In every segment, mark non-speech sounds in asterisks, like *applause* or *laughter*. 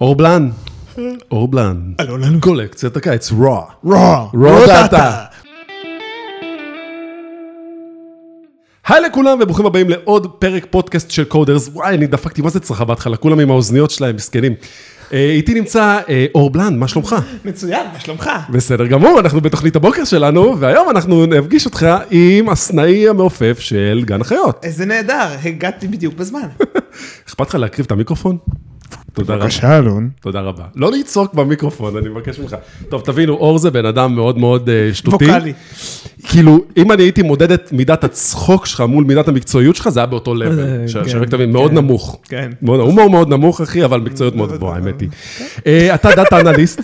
אורבלן, אורבלן, אלון אלון. קולקציית הקיץ, רוע. רוע, רוע דאטה. היי לכולם וברוכים הבאים לעוד פרק פודקאסט של קודרס. וואי, אני דפקתי, מה זה צרחה בהתחלה? כולם עם האוזניות שלהם, מסכנים. אה, איתי נמצא אה, אורבלן, מה שלומך? מצוין, מה שלומך? בסדר גמור, אנחנו בתוכנית הבוקר שלנו, והיום אנחנו נפגיש אותך עם הסנאי המעופף של גן החיות. איזה נהדר, הגעתי בדיוק בזמן. *laughs* אכפת לך להקריב את המיקרופון? תודה רבה. בבקשה, אלון. תודה רבה. לא לצעוק במיקרופון, אני מבקש ממך. טוב, תבינו, אור זה בן אדם מאוד מאוד אה, שטותי. ווקאלי. כאילו, אם אני הייתי מודד את מידת הצחוק שלך מול מידת המקצועיות שלך, זה היה באותו אה, לבל. ש- כן, שרק תבין, מאוד כן, נמוך. כן. הומור מאוד נמוך, אחי, אבל מקצועיות מאוד *laughs* גבוהה, האמת היא. אה, אתה דאטה אנליסט.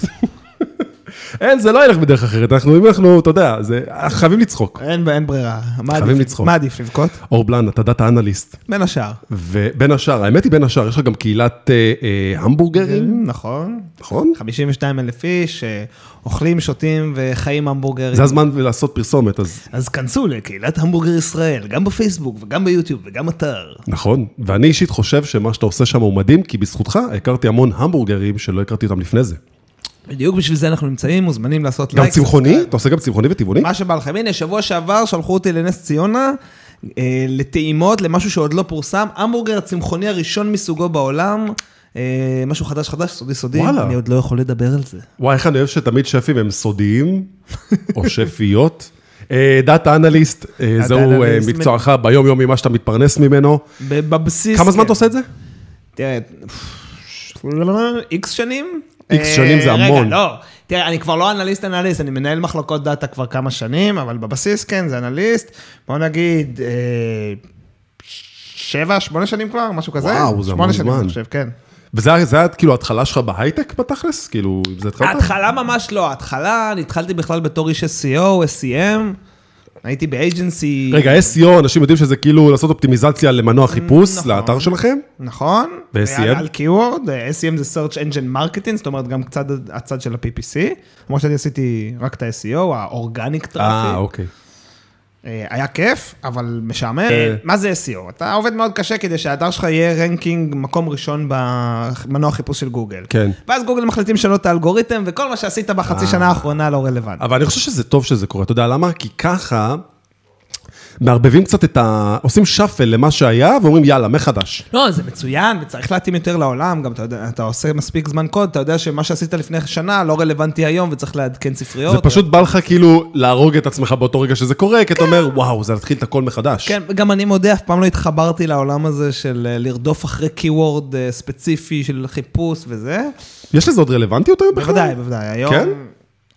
אין, זה לא ילך בדרך אחרת, אנחנו, אם אנחנו, אתה יודע, זה, חייבים לצחוק. אין אין ברירה. חייבים לצחוק. מה עדיף לבכות? אור בלן, אתה דאטה אנליסט. בין השאר. ובין השאר, האמת היא בין השאר, יש לך גם קהילת אה, אה, המבורגרים, נכון. נכון? 52 אלף איש אה, אוכלים, שותים וחיים המבורגרים. זה הזמן לעשות פרסומת, אז אז כנסו לקהילת המבורגר ישראל, גם בפייסבוק וגם ביוטיוב וגם אתר. נכון, ואני אישית חושב שמה שאתה עושה שם הוא מדהים, כי בזכותך הכרתי המון המבורגרים שלא הכרתי אותם לפני זה. בדיוק בשביל זה אנחנו נמצאים, מוזמנים לעשות גם לייק. צמחוני? Subscribe. אתה עושה גם צמחוני וטבעוני? מה שבא לכם. הנה, שבוע שעבר שלחו אותי לנס ציונה, אה, לטעימות, למשהו שעוד לא פורסם. המבורגר הצמחוני הראשון מסוגו בעולם. אה, משהו חדש חדש, סודי סודי, וואלה. אני עוד לא יכול לדבר על זה. וואי, איך אני אוהב שתמיד שפים הם סודיים, או *laughs* שפיות. אה, data analyst, זהו מקצועך ביום-יום ממה שאתה מתפרנס ממנו. בבסיס... כמה זמן כן. אתה עושה את זה? תראה, איקס שנים? איקס אה, שנים זה המון. רגע, לא. תראה, אני כבר לא אנליסט אנליסט, אני מנהל מחלקות דאטה כבר כמה שנים, אבל בבסיס כן, זה אנליסט. בוא נגיד, אה, שבע, שמונה שנים כבר, משהו כזה. וואו, זה המון שמונה שנים, זמן. אני חושב, כן. וזה היה- זה היה כאילו ההתחלה שלך בהייטק בתכלס? כאילו, עם זה התחלת? ההתחלה ממש לא, ההתחלה, אני התחלתי בכלל בתור איש SEO, SEM, הייתי באג'נסי. רגע, SEO, אנשים יודעים שזה כאילו לעשות אופטימיזציה למנוע חיפוש נכון. לאתר שלכם? נכון. ו-SEM? על- keyword, SEM זה Search Engine Marketing, זאת אומרת גם קצת הצד של ה-PPC. למרות שאני עשיתי רק את ה-SEO, ה organic אה, traffic. אוקיי. אה, היה כיף, אבל משעמם. אה. מה זה SEO? אתה עובד מאוד קשה כדי שהאתר שלך יהיה ranking מקום ראשון במנוע חיפוש של גוגל. כן. ואז גוגל מחליטים לשנות את האלגוריתם, וכל מה שעשית בחצי שנה האחרונה לא רלוונטי. אבל אני חושב שזה טוב שזה קורה, אתה יודע למה? כי ככה מערבבים קצת את ה... עושים שאפל למה שהיה ואומרים יאללה, מחדש. לא, זה מצוין, וצריך להתאים יותר לעולם, גם אתה יודע, אתה עושה מספיק זמן קוד, אתה יודע שמה שעשית לפני שנה לא רלוונטי היום וצריך לעדכן ספריות. זה פשוט בא לך כאילו להרוג את עצמך באותו רגע שזה קורה, כי אתה אומר, וואו, זה להתחיל את הכל מחדש. כן, גם אני מודה, אף פעם לא התחברתי לעולם הזה של אה, לרדוף אחרי keyword אה, ספציפי של חיפוש וזה. יש לזה עוד רלוונטיות היום בכלל? בוודאי, בוודאי, היום... כן?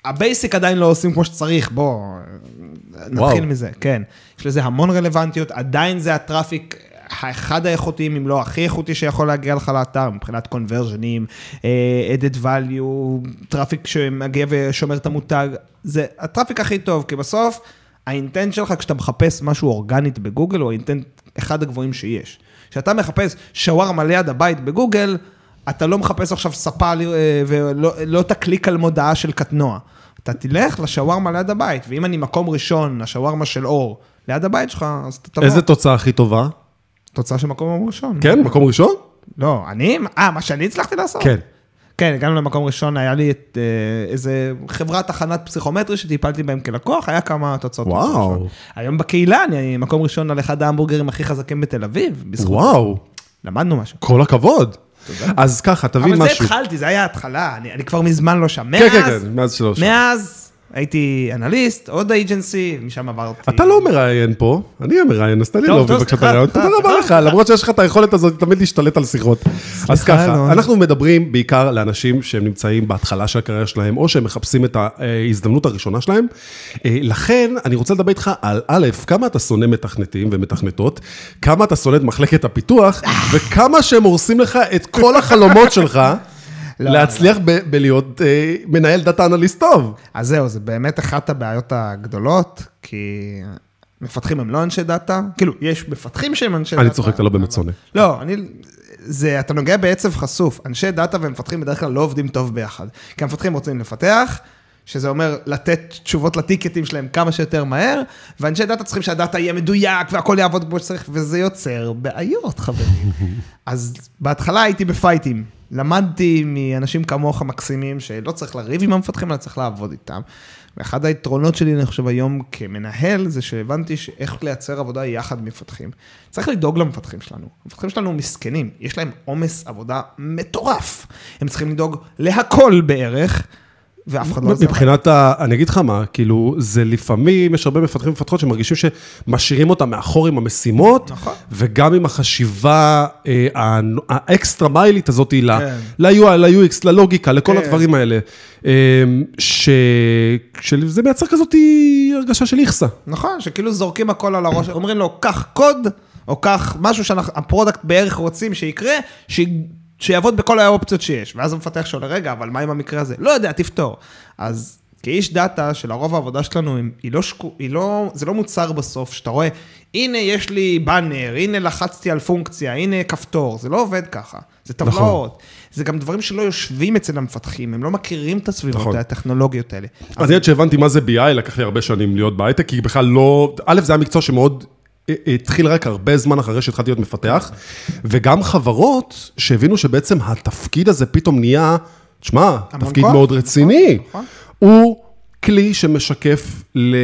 ה basic עדיין לא עושים כמו שצריך, בוא, נתחיל וואו. מזה, כן. יש לזה המון רלוונטיות, עדיין זה ה traffic האחד האיכותיים, אם לא הכי איכותי שיכול להגיע לך לאתר, מבחינת conversion-ים, אה, added value, traffic שמגיע ושומר את המותג, זה ה traffic הכי טוב, כי בסוף ה intent שלך כשאתה מחפש משהו אורגנית בגוגל, הוא ה intent אחד הגבוהים שיש. כשאתה מחפש שווארמה ליד הבית בגוגל, אתה לא מחפש עכשיו ספה אה, ולא לא תקליק על מודעה של קטנוע. אתה תלך לשווארמה ליד הבית, ואם אני מקום ראשון, השווארמה של אור, ליד הבית שלך, אז אתה תבוא. איזה תוצאה הכי טובה? תוצאה של מקום ראשון. כן, מקום ראשון? לא, אני, אה, מה שאני הצלחתי לעשות? כן. כן, הגענו למקום ראשון, היה לי את אה, איזה חברת הכנת פסיכומטרי שטיפלתי בהם כלקוח, היה כמה תוצאות. וואו. היום בקהילה, אני מקום ראשון על אחד ההמבורגרים הכי חזקים בתל אביב, בזכות. וואו, למדנו משהו. כל הכבוד. אז ככה, תבין אבל זה משהו. התחלתי, זה היה ההתחלה, אני, אני כבר מזמן לא שם. כן, כן, כן, מאז שלוש. מאז הייתי אנליסט, עוד אייג'נסי, משם עברתי. אתה לא מראיין פה, אני המראיין, אז תן לי להוביל בבקשה את הרעיון. תודה רבה לך, סליחה. למרות שיש לך את היכולת הזאת תמיד להשתלט על שיחות. אז ככה. אנחנו מדברים בעיקר לאנשים שהם נמצאים בהתחלה של הקריירה שלהם, או שהם מחפשים את ההזדמנות הראשונה שלהם. אה, לכן, אני רוצה לדבר איתך על א', כמה אתה שונא מתכנתים ומתכנתות, כמה אתה שונא את מחלקת הפיתוח, וכמה שהם הורסים לך את כל החלומות שלך. לא, להצליח ב- בלהיות אה, מנהל data analyst טוב. אז זהו, זה באמת אחת הבעיות הגדולות, כי מפתחים הם לא אנשי data, כאילו, יש מפתחים שהם אנשי data. אני צוחק, אתה לא באמת שונא. לא, אני, זה, אתה נוגע בעצב חשוף. אנשי data ומפתחים בדרך כלל לא עובדים טוב ביחד. כי המפתחים רוצים לפתח, שזה אומר לתת תשובות לטיקטים שלהם כמה שיותר מהר, ואנשי דאטה צריכים שהדאטה יהיה מדויק והכל יעבוד כמו שצריך, וזה יוצר בעיות, חברים. *laughs* אז בהתחלה הייתי בפייטים. למדתי מאנשים כמוך מקסימים, שלא צריך לריב עם המפתחים, אלא צריך לעבוד איתם. ואחד היתרונות שלי, אני חושב, היום כמנהל, זה שהבנתי איך לייצר עבודה יחד מפתחים. צריך לדאוג למפתחים שלנו. המפתחים שלנו מסכנים, יש להם עומס עבודה מטורף. הם צריכים לדאוג להכל בערך. ואף אחד לא עוזר. מבחינת ה... אני אגיד לך מה, כאילו, זה לפעמים, יש הרבה מפתחים ומפתחות שמרגישים שמשאירים אותם מאחור עם המשימות, נכון. וגם עם החשיבה אה, ה extra mile-ית הזאת, כן. ל-UI, ל-UX, ללוגיקה, לכל כן. הדברים האלה, אה, ש... שזה מייצר כזאת הרגשה של איכסה. נכון, שכאילו זורקים הכל על הראש, אומרים לו, קח קוד, או קח משהו שה product בערך רוצים שיקרה, ש... שיעבוד בכל האופציות שיש. ואז המפתח שואל, רגע, אבל מה עם המקרה הזה? לא יודע, תפתור. אז כאיש דאטה, שלרוב העבודה שלנו, היא לא שקו... היא לא... זה לא מוצר בסוף, שאתה רואה, הנה יש לי באנר, הנה לחצתי על פונקציה, הנה כפתור, זה לא עובד ככה. זה טבלאות. זה גם דברים שלא יושבים אצל המפתחים, הם לא מכירים את הסביבות נכון. הטכנולוגיות האלה. אז עד שהבנתי מה זה BI, לקח לי הרבה שנים להיות בהייטק, כי בכלל לא... א', זה היה מקצוע שמאוד התחיל רק הרבה זמן אחרי שהתחלתי להיות מפתח, וגם חברות שהבינו שבעצם התפקיד הזה פתאום נהיה, תשמע, תפקיד כוח. מאוד רציני. נכון. הוא כלי שמשקף ל-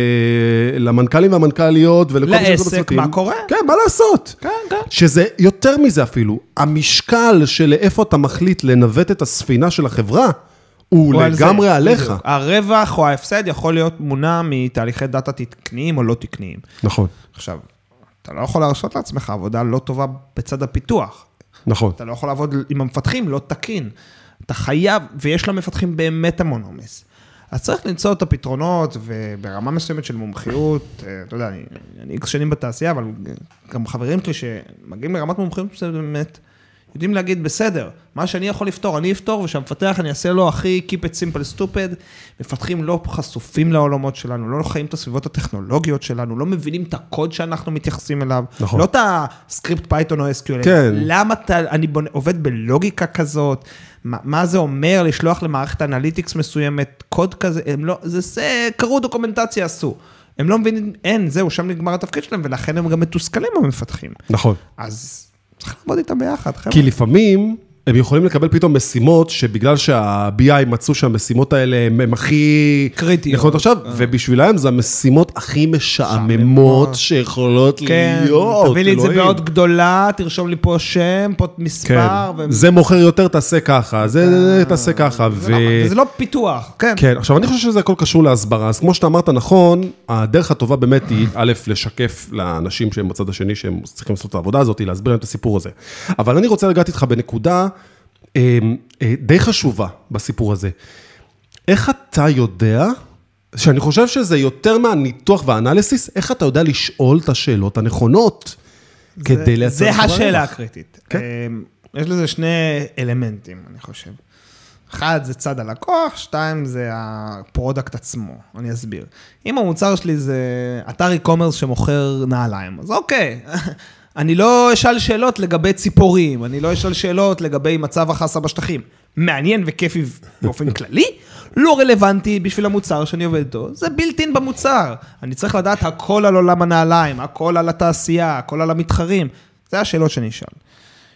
למנכ"לים והמנכ"ליות ולכל מי שעובד לעסק. מה קורה? כן, מה לעשות? כן, כן. שזה יותר מזה אפילו, המשקל של לאיפה אתה מחליט לנווט את הספינה של החברה, הוא הוא על זה, לגמרי עליך. בדיוק. הרווח או ההפסד יכול להיות מונע מתהליכי דאטה תקניים או לא תקניים. נכון, עכשיו, אתה לא יכול להרשות לעצמך עבודה לא טובה בצד הפיתוח. נכון. אתה לא יכול לעבוד עם המפתחים לא תקין. אתה חייב, ויש למפתחים באמת המון עומס. אז צריך למצוא את הפתרונות, וברמה מסוימת של מומחיות, אה, אתה יודע, אני, אני איקס שנים בתעשייה, אבל גם חברים שלי שמגיעים לרמת מומחיות מסוימת, באמת, יודעים להגיד, בסדר, מה שאני יכול לפתור, אני אפתור, ושהמפתח אני אעשה לו הכי Keep it simple stupid. מפתחים לא חשופים לעולמות שלנו, לא חיים את הסביבות הטכנולוגיות שלנו, לא מבינים את הקוד שאנחנו מתייחסים אליו. נכון. לא את ה script Python או SQL. כן. למה אתה, אני בונה, עובד בלוגיקה כזאת? מה, מה זה אומר לשלוח למערכת analytics מסוימת קוד כזה? הם לא, זה, זה, קראו דוקומנטציה, עשו. הם לא מבינים, אין, זהו, שם נגמר התפקיד שלהם, ולכן הם גם מתוסכלים המפתחים. נכון. אז צריך לעבוד איתם ביחד, חבר'ה. כי לפעמים הם יכולים לקבל פתאום משימות שבגלל שה-BI מצאו שהמשימות האלה הם, הכי... קריטיות. יכולות עכשיו, ובשבילם זה המשימות הכי משעממות. שיכולות כן, להיות. תביא לי את זה. בעוד גדולה, תרשום לי פה שם, פה כן, מספר. ו- זה מוכר יותר, תעשה ככה, זה תעשה ככה. זה. לא- וזה לא פיתוח, כן. כן, עכשיו אני חושב שזה הכל קשור להסברה, אז כמו שאתה אמרת נכון, הדרך הטובה באמת היא, א', לשקף לאנשים שהם בצד השני, שהם צריכים לעשות את העבודה הזאת, להסביר להם את הסיפור הזה. אבל אני רוצה לגעת איתך בנקודה אה, אה, די חשובה בסיפור הזה. איך אתה יודע, שאני חושב שזה יותר מהניתוח וה analysis, איך אתה יודע לשאול את השאלות הנכונות כדי לייצר... זה השאלה? הקריטית. כן. אמ, יש לזה שני אלמנטים, אני חושב. אחד זה צד הלקוח, שתיים זה ה product עצמו, אני אסביר. אם המוצר שלי זה אתר e-commerce שמוכר נעליים, אז אוקיי, *laughs* אני לא אשאל שאלות לגבי ציפורים, אני לא אשאל שאלות לגבי מצב החסה בשטחים. מעניין וכיפי באופן *laughs* כללי, לא רלוונטי בשביל המוצר שאני עובד איתו, זה בילטין במוצר. אני צריך לדעת הכל על עולם הנעליים, הכל על התעשייה, הכל על המתחרים. זה השאלות שאני אשאל.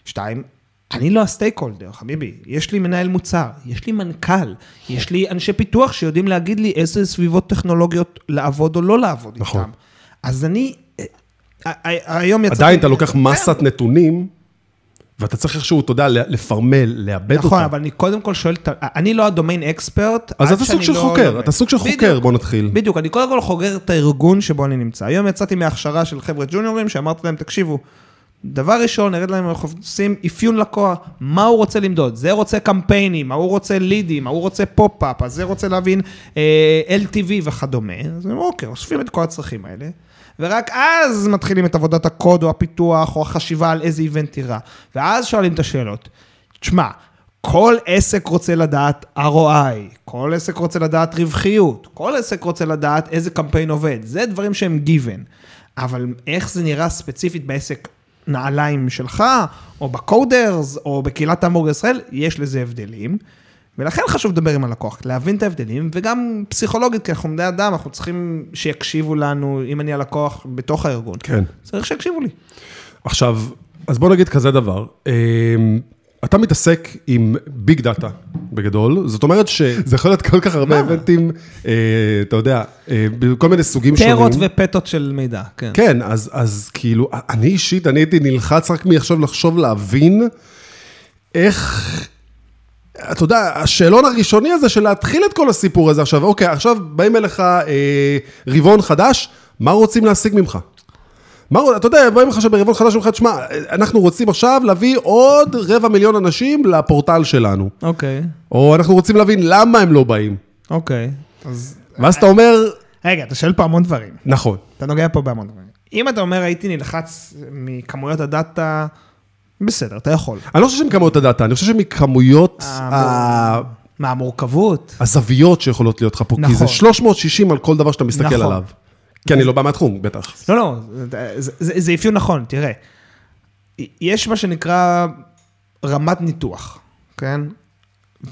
שתיים, אני לא הסטייק הולדר, חביבי. יש לי מנהל מוצר, יש לי מנכ"ל, יש לי אנשי פיתוח שיודעים להגיד לי איזה סביבות טכנולוגיות לעבוד או לא לעבוד נכון. איתם. אז אני, היום יצאתי... עדיין אתה לוקח. מסת נתונים, ואתה צריך איכשהו, אתה יודע, לפרמל, לאבד אותה. נכון, אבל אני קודם כל שואל, אני לא ה domain expert. אז עד אתה סוג של לא חוקר. אתה סוג של חוקר. בוא נתחיל. בדיוק, אני קודם כל חוקר את הארגון שבו אני נמצא. היום יצאתי מהכשרה של חבר'ה ג'וניורים, שאמרתי להם, תקשיבו, דבר ראשון, נרד להם, אנחנו עושים אפיון לקוח, מה הוא רוצה למדוד? זה רוצה קמפיינים, ההוא רוצה leads-ים, ההוא רוצה pop-up, אז זה רוצה להבין אה, LTV וכדומה. אז אני אומר, אוקיי, אוספים את כל הצרכים האלה, ורק אז מתחילים את עבודת הקוד או הפיתוח או החשיבה על איזה איבנט ייראה. ואז שואלים את השאלות. תשמע, כל עסק רוצה לדעת ROI, כל עסק רוצה לדעת רווחיות, כל עסק רוצה לדעת איזה קמפיין עובד, זה דברים שהם given. אבל איך זה נראה ספציפית בעסק נעליים שלך, או בקודרס, או בקהילת ההמבורגר ישראל, יש לזה הבדלים. ולכן חשוב לדבר עם הלקוח, להבין את ההבדלים, וגם פסיכולוגית, כי אנחנו בני אדם, אנחנו צריכים שיקשיבו לנו, אם אני הלקוח בתוך הארגון. כן. צריך שיקשיבו לי. עכשיו, אז בוא נגיד כזה דבר. אה, אתה מתעסק עם ביג דאטה בגדול, זאת אומרת שזה יכול להיות כל כך הרבה איבנטים, אה, אתה יודע, אה, בכל מיני סוגים שונים. טרות ופטות של מידע, כן. כן, אז, אז כאילו, אני אישית, אני הייתי נלחץ רק מעכשיו לחשוב, להבין איך, אתה יודע, השאלון הראשוני הזה של להתחיל את כל הסיפור הזה עכשיו, אוקיי, עכשיו באים אליך אה, רבעון חדש, מה רוצים להשיג ממך? מה, אתה יודע, באים לך שברבעון חדש, אומרים לך, תשמע, אנחנו רוצים עכשיו להביא עוד רבע מיליון אנשים לפורטל שלנו. אוקיי, או אנחנו רוצים להבין למה הם לא באים. אוקיי. אז... ואז אתה אומר, רגע, אתה שואל פה המון דברים. נכון. אתה נוגע פה בהמון דברים. אם אתה אומר, הייתי נלחץ מכמויות הדאטה, בסדר, אתה יכול. אני לא חושב שמכמויות הדאטה, אני חושב שמכמויות אה, מה, המורכבות? הזוויות שיכולות להיות לך פה, כי זה נכון. 360 על כל דבר שאתה מסתכל נכון. עליו. כי אני לא בא מהתחום, בטח. לא, לא, זה אפיון נכון, תראה. יש מה שנקרא רמת ניתוח, כן?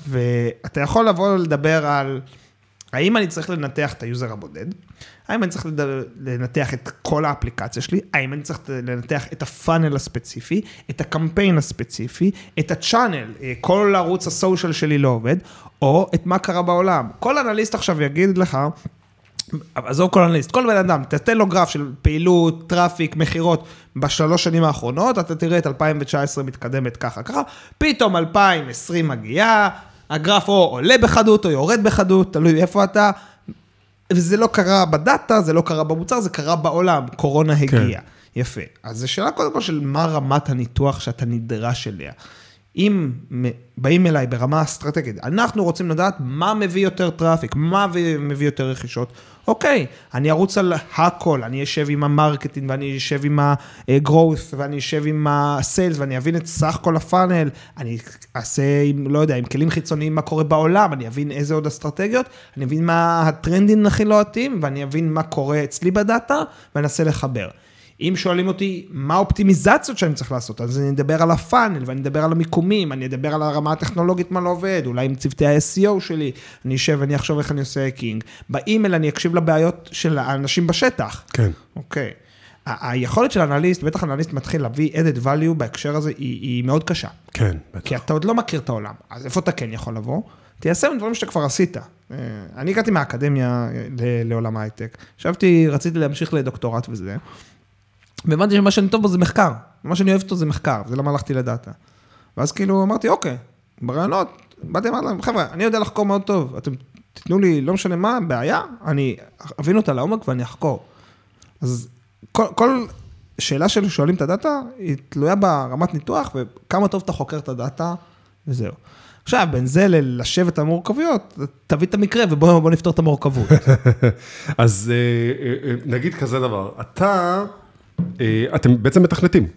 ואתה יכול לבוא לדבר על האם אני צריך לנתח את ה user הבודד, האם אני צריך לנתח את כל האפליקציה שלי, האם אני צריך לנתח את ה funnel הספציפי, את הקמפיין הספציפי, את ה channel, אה, כל ערוץ ה social שלי לא עובד, או את מה קרה בעולם. כל אנליסט עכשיו יגיד לך, עזוב כל אנליסט, כל בן אדם, תתן לו גרף של פעילות, traffic, מכירות. בשלוש שנים האחרונות, אתה תראה את 2019 מתקדמת ככה ככה, פתאום 2020 מגיעה, הגרף או עולה בחדות או יורד בחדות, תלוי איפה אתה, וזה לא קרה בדאטה, זה לא קרה במוצר, זה קרה בעולם, קורונה הגיעה. כן. יפה. אז זו שאלה קודם כל של מה רמת הניתוח שאתה נדרש אליה. אם באים אליי ברמה אסטרטגית, אנחנו רוצים לדעת מה מביא יותר traffic, מה מביא יותר רכישות, אוקיי, אני ארוץ על הכל, אני אשב עם ה marketing ואני אשב עם ה-growth ואני אשב עם ה-sales ואני אבין את סך כל ה funnel, אני אעשה עם, לא יודע, עם כלים חיצוניים מה קורה בעולם, אני אבין איזה עוד אסטרטגיות, אני אבין מה הטרנדים הכי לוהטים ואני אבין מה קורה אצלי בדאטה ואני אנסה לחבר. אם שואלים אותי מה האופטימיזציות שאני צריך לעשות, אז אני אדבר על ה funnel ואני אדבר על המיקומים, אני אדבר על הרמה הטכנולוגית מה לא עובד, אולי עם צוותי ה-SEO שלי, אני אשב ואני אחשוב איך אני עושה hacking. באימייל אני אקשיב לבעיות של האנשים בשטח. כן. אוקיי. היכולת של אנליסט, בטח אנליסט מתחיל להביא added value בהקשר הזה, היא, היא מאוד קשה. כן, בטח. כי אתה עוד לא מכיר את העולם, אז איפה אתה כן יכול לבוא? תיישם דברים שאתה כבר עשית. אני הגעתי מהאקדמיה לעולם ההייטק, ישבתי, רציתי להמשיך לדוקטורט וזה. והבנתי שמה שאני טוב בו זה מחקר, מה שאני אוהב אותו זה מחקר, זה למה הלכתי לדאטה. ואז כאילו אמרתי, אוקיי, ברעיונות, באתי ואמרתי להם, חבר'ה, אני יודע לחקור מאוד טוב, אתם תיתנו לי, לא משנה מה, בעיה, אני אבין אותה לעומק ואני אחקור. אז כל, כל שאלה של שואלים את הדאטה, היא תלויה ברמת ניתוח וכמה טוב אתה חוקר את הדאטה, וזהו. עכשיו, בין זה ללשבת את המורכבויות, תביא את המקרה ובוא נפתור את המורכבות. *laughs* אז נגיד כזה דבר, אתה... אתם בעצם מתכנתים.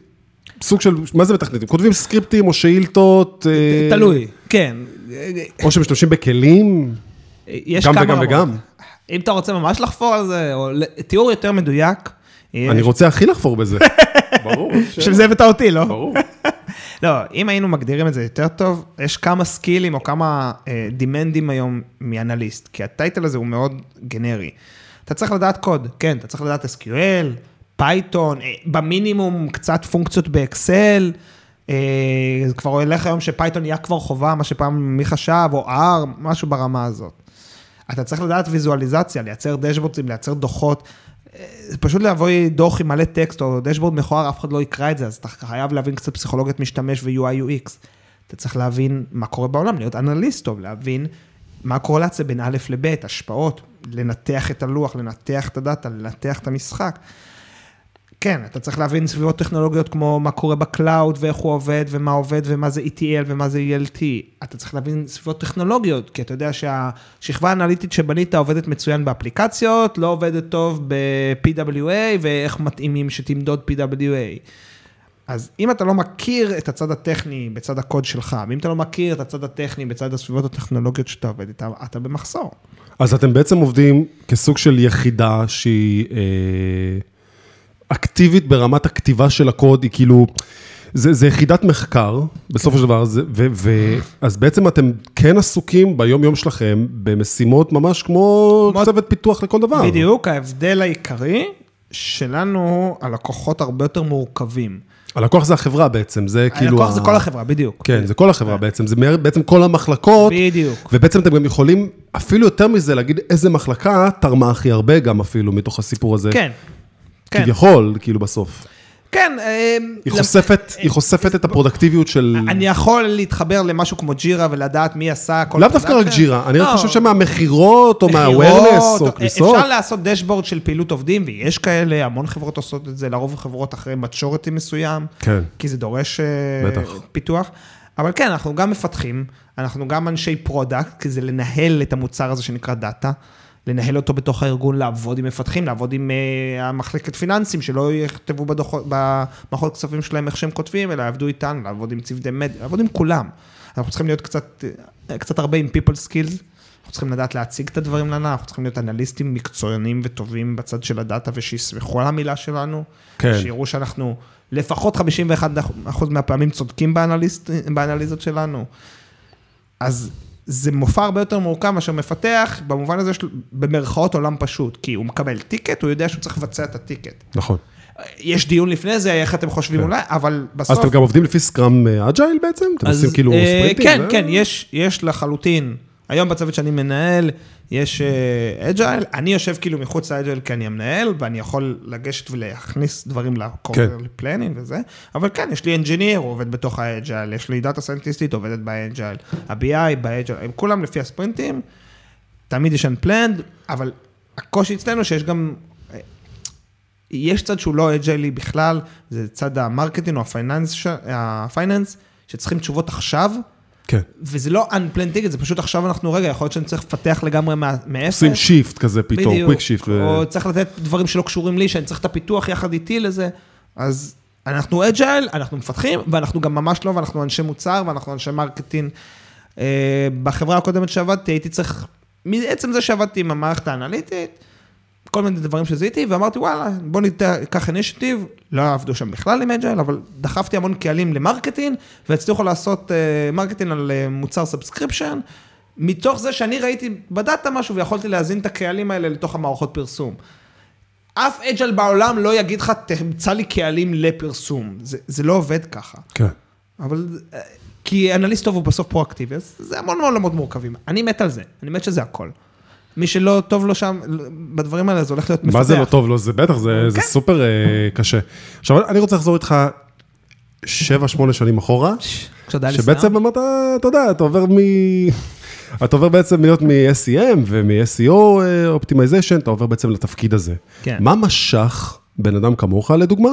סוג של, מה זה מתכנתים? כותבים סקריפטים או שאילתות? תלוי, כן. או שמשתמשים בכלים? גם וגם וגם. אם אתה רוצה ממש לחפור על זה, או תיאור יותר מדויק. אני רוצה הכי לחפור בזה. *laughs* ברור. בשביל זה הבאת אותי, לא? ברור. *laughs* לא, אם היינו מגדירים את זה יותר טוב, יש כמה סקילים או כמה דימנדים היום מאנליסט, כי ה title הזה הוא מאוד גנרי. אתה צריך לדעת קוד, כן, אתה צריך לדעת SQL, פייתון, במינימום קצת פונקציות באקסל, זה כבר הולך היום שפייתון נהיה כבר חובה, מה שפעם מי חשב, או R, משהו ברמה הזאת. אתה צריך לדעת ויזואליזציה, לייצר דשבורדים, לייצר דוחות, פשוט לבוא דוח עם מלא טקסט או dashboard מכוער, אף אחד לא יקרא את זה, אז אתה חייב להבין קצת פסיכולוגיית משתמש ו-UI UX. אתה צריך להבין מה קורה בעולם, להיות אנליסט טוב, להבין מה הקורלציה בין א' לב', השפעות, לנתח את הלוח, לנתח את הדאטה, לנתח את המשחק. כן, אתה צריך להבין סביבות טכנולוגיות כמו מה קורה ב cloud ואיך הוא עובד ומה עובד ומה זה ETL ומה זה ELT. אתה צריך להבין סביבות טכנולוגיות, כי אתה יודע שהשכבה האנליטית שבנית עובדת מצוין באפליקציות, לא עובדת טוב ב-PWA ואיך מתאימים שתמדוד PWA. אז אם אתה לא מכיר את הצד הטכני בצד הקוד שלך, ואם אתה לא מכיר את הצד הטכני בצד הסביבות הטכנולוגיות שאתה עובד איתן, אתה במחסור. אז אתם בעצם עובדים כסוג של יחידה שהיא... אה... אקטיבית ברמת הכתיבה של הקוד, היא כאילו, זה, זה יחידת מחקר, בסופו של דבר, זה, ו, ו, אז בעצם אתם כן עסוקים ביום-יום שלכם במשימות ממש כמו צוות פיתוח לכל דבר. בדיוק, ההבדל העיקרי שלנו, הלקוחות הרבה יותר מורכבים. הלקוח זה החברה בעצם, זה כאילו... הלקוח ה- זה כל החברה, בדיוק. כן, זה כל החברה בעצם, זה בעצם כל המחלקות. בדיוק. ובעצם אתם גם יכולים, אפילו יותר מזה, להגיד איזה מחלקה תרמה הכי הרבה גם אפילו מתוך הסיפור הזה. כן. כן, כביכול, כאילו בסוף. כן. אה, היא למ- חושפת, היא חושפת את הפרודקטיביות של... אני יכול להתחבר למשהו כמו ג'ירה ולדעת מי עשה כל... לאו דווקא רק. ג'ירה, אני רק לא, חושב שמהמכירות, או מה-awareness, או כניסות. אפשר לעשות dashboard של פעילות עובדים, ויש כאלה, המון חברות עושות את זה, לרוב חברות אחרי maturity מסוים, כן. כי זה דורש אה, בטח. פיתוח. אבל כן, אנחנו גם מפתחים, אנחנו גם אנשי product, כי זה לנהל את המוצר הזה שנקרא דאטה, לנהל אותו בתוך הארגון, לעבוד עם מפתחים, לעבוד עם אה, המחלקת פיננסים, שלא יכתבו בדוחות, במערכות כספים שלהם איך שהם כותבים, אלא יעבדו איתנו, לעבוד עם צוותי מדיה, לעבוד עם כולם. אנחנו צריכים להיות קצת, אה, קצת הרבה עם people skills. אנחנו צריכים לדעת להציג את הדברים לנו, אנחנו צריכים להיות אנליסטים מקצוענים וטובים בצד של הדאטה ושיסמכו על המילה שלנו. כן. שיראו שאנחנו לפחות 51% מהפעמים צודקים באנליסט, באנליזות שלנו. אז זה מופע הרבה יותר מורכב מאשר מפתח, במובן הזה של במרכאות עולם פשוט, כי הוא מקבל טיקט, הוא יודע שהוא צריך לבצע את הטיקט. נכון. יש דיון לפני זה, איך אתם חושבים כן. אולי, אבל בסוף... אז אתם גם עובדים לפי Scrum Agile בעצם? אתם עושים כאילו אה, ספרינטים? כן, ו- כן, יש, יש לחלוטין. היום בצוות שאני מנהל, יש Agile, אני יושב כאילו מחוץ ל Agile כי אני המנהל, ואני יכול לגשת ולהכניס דברים ל quarterly planning וזה, אבל כן, יש לי engineer, הוא עובד בתוך ה Agile, יש לי דאטה סיינטיסטית, עובדת ב Agile, ה-BI ב Agile, הם כולם לפי הספרינטים, תמיד יש unplanned, אבל הקושי אצלנו שיש גם, אה, יש צד שהוא לא אג'יילי בכלל, זה צד ה marketing או ה finance, ה finance, שצריכים תשובות עכשיו, כן. וזה לא unplanned ticket, זה פשוט עכשיו אנחנו, רגע, יכול להיות שאני צריך לפתח לגמרי מאפס. עושים shift כזה פתאום, בדיוק. quick shift. או צריך לתת דברים שלא קשורים לי, שאני צריך את הפיתוח יחד איתי לזה. אז אנחנו Agile, אנחנו מפתחים, ואנחנו גם ממש לא, ואנחנו אנשי מוצר, ואנחנו אנשי marketing. אה, בחברה הקודמת שעבדתי, הייתי צריך, מעצם זה שעבדתי עם המערכת האנליטית, כל מיני דברים שזיהיתי, ואמרתי, וואלה, בוא ניקח initiative, לא עבדו שם בכלל עם Agile, אבל דחפתי המון קהלים ל marketing, והצליחו לעשות אה, marketing על אה, מוצר subscription, מתוך זה שאני ראיתי בדאטה משהו, ויכולתי להזין את הקהלים האלה לתוך המערכות פרסום. אף Agile בעולם לא יגיד לך, תמצא לי קהלים לפרסום. זה, זה לא עובד ככה. כן. אבל, אה, כי אנליסט טוב הוא בסוף פרואקטיבי, אז זה המון עולמות מורכבים. אני מת על זה, אני מת שזה הכל. מי שלא טוב לו שם, בדברים האלה, זה הולך להיות מפתח. מה זה לא טוב לו? זה בטח, זה זה כן. סופר אה, קשה. עכשיו, אני רוצה לחזור איתך 7-8 שנים אחורה, שבעצם אמרת, אתה יודע, אתה עובר מ... אתה עובר בעצם להיות מ-SEM ומ-SEO optimization, אתה עובר בעצם לתפקיד הזה. כן. מה משך בן אדם כמוך, לדוגמה,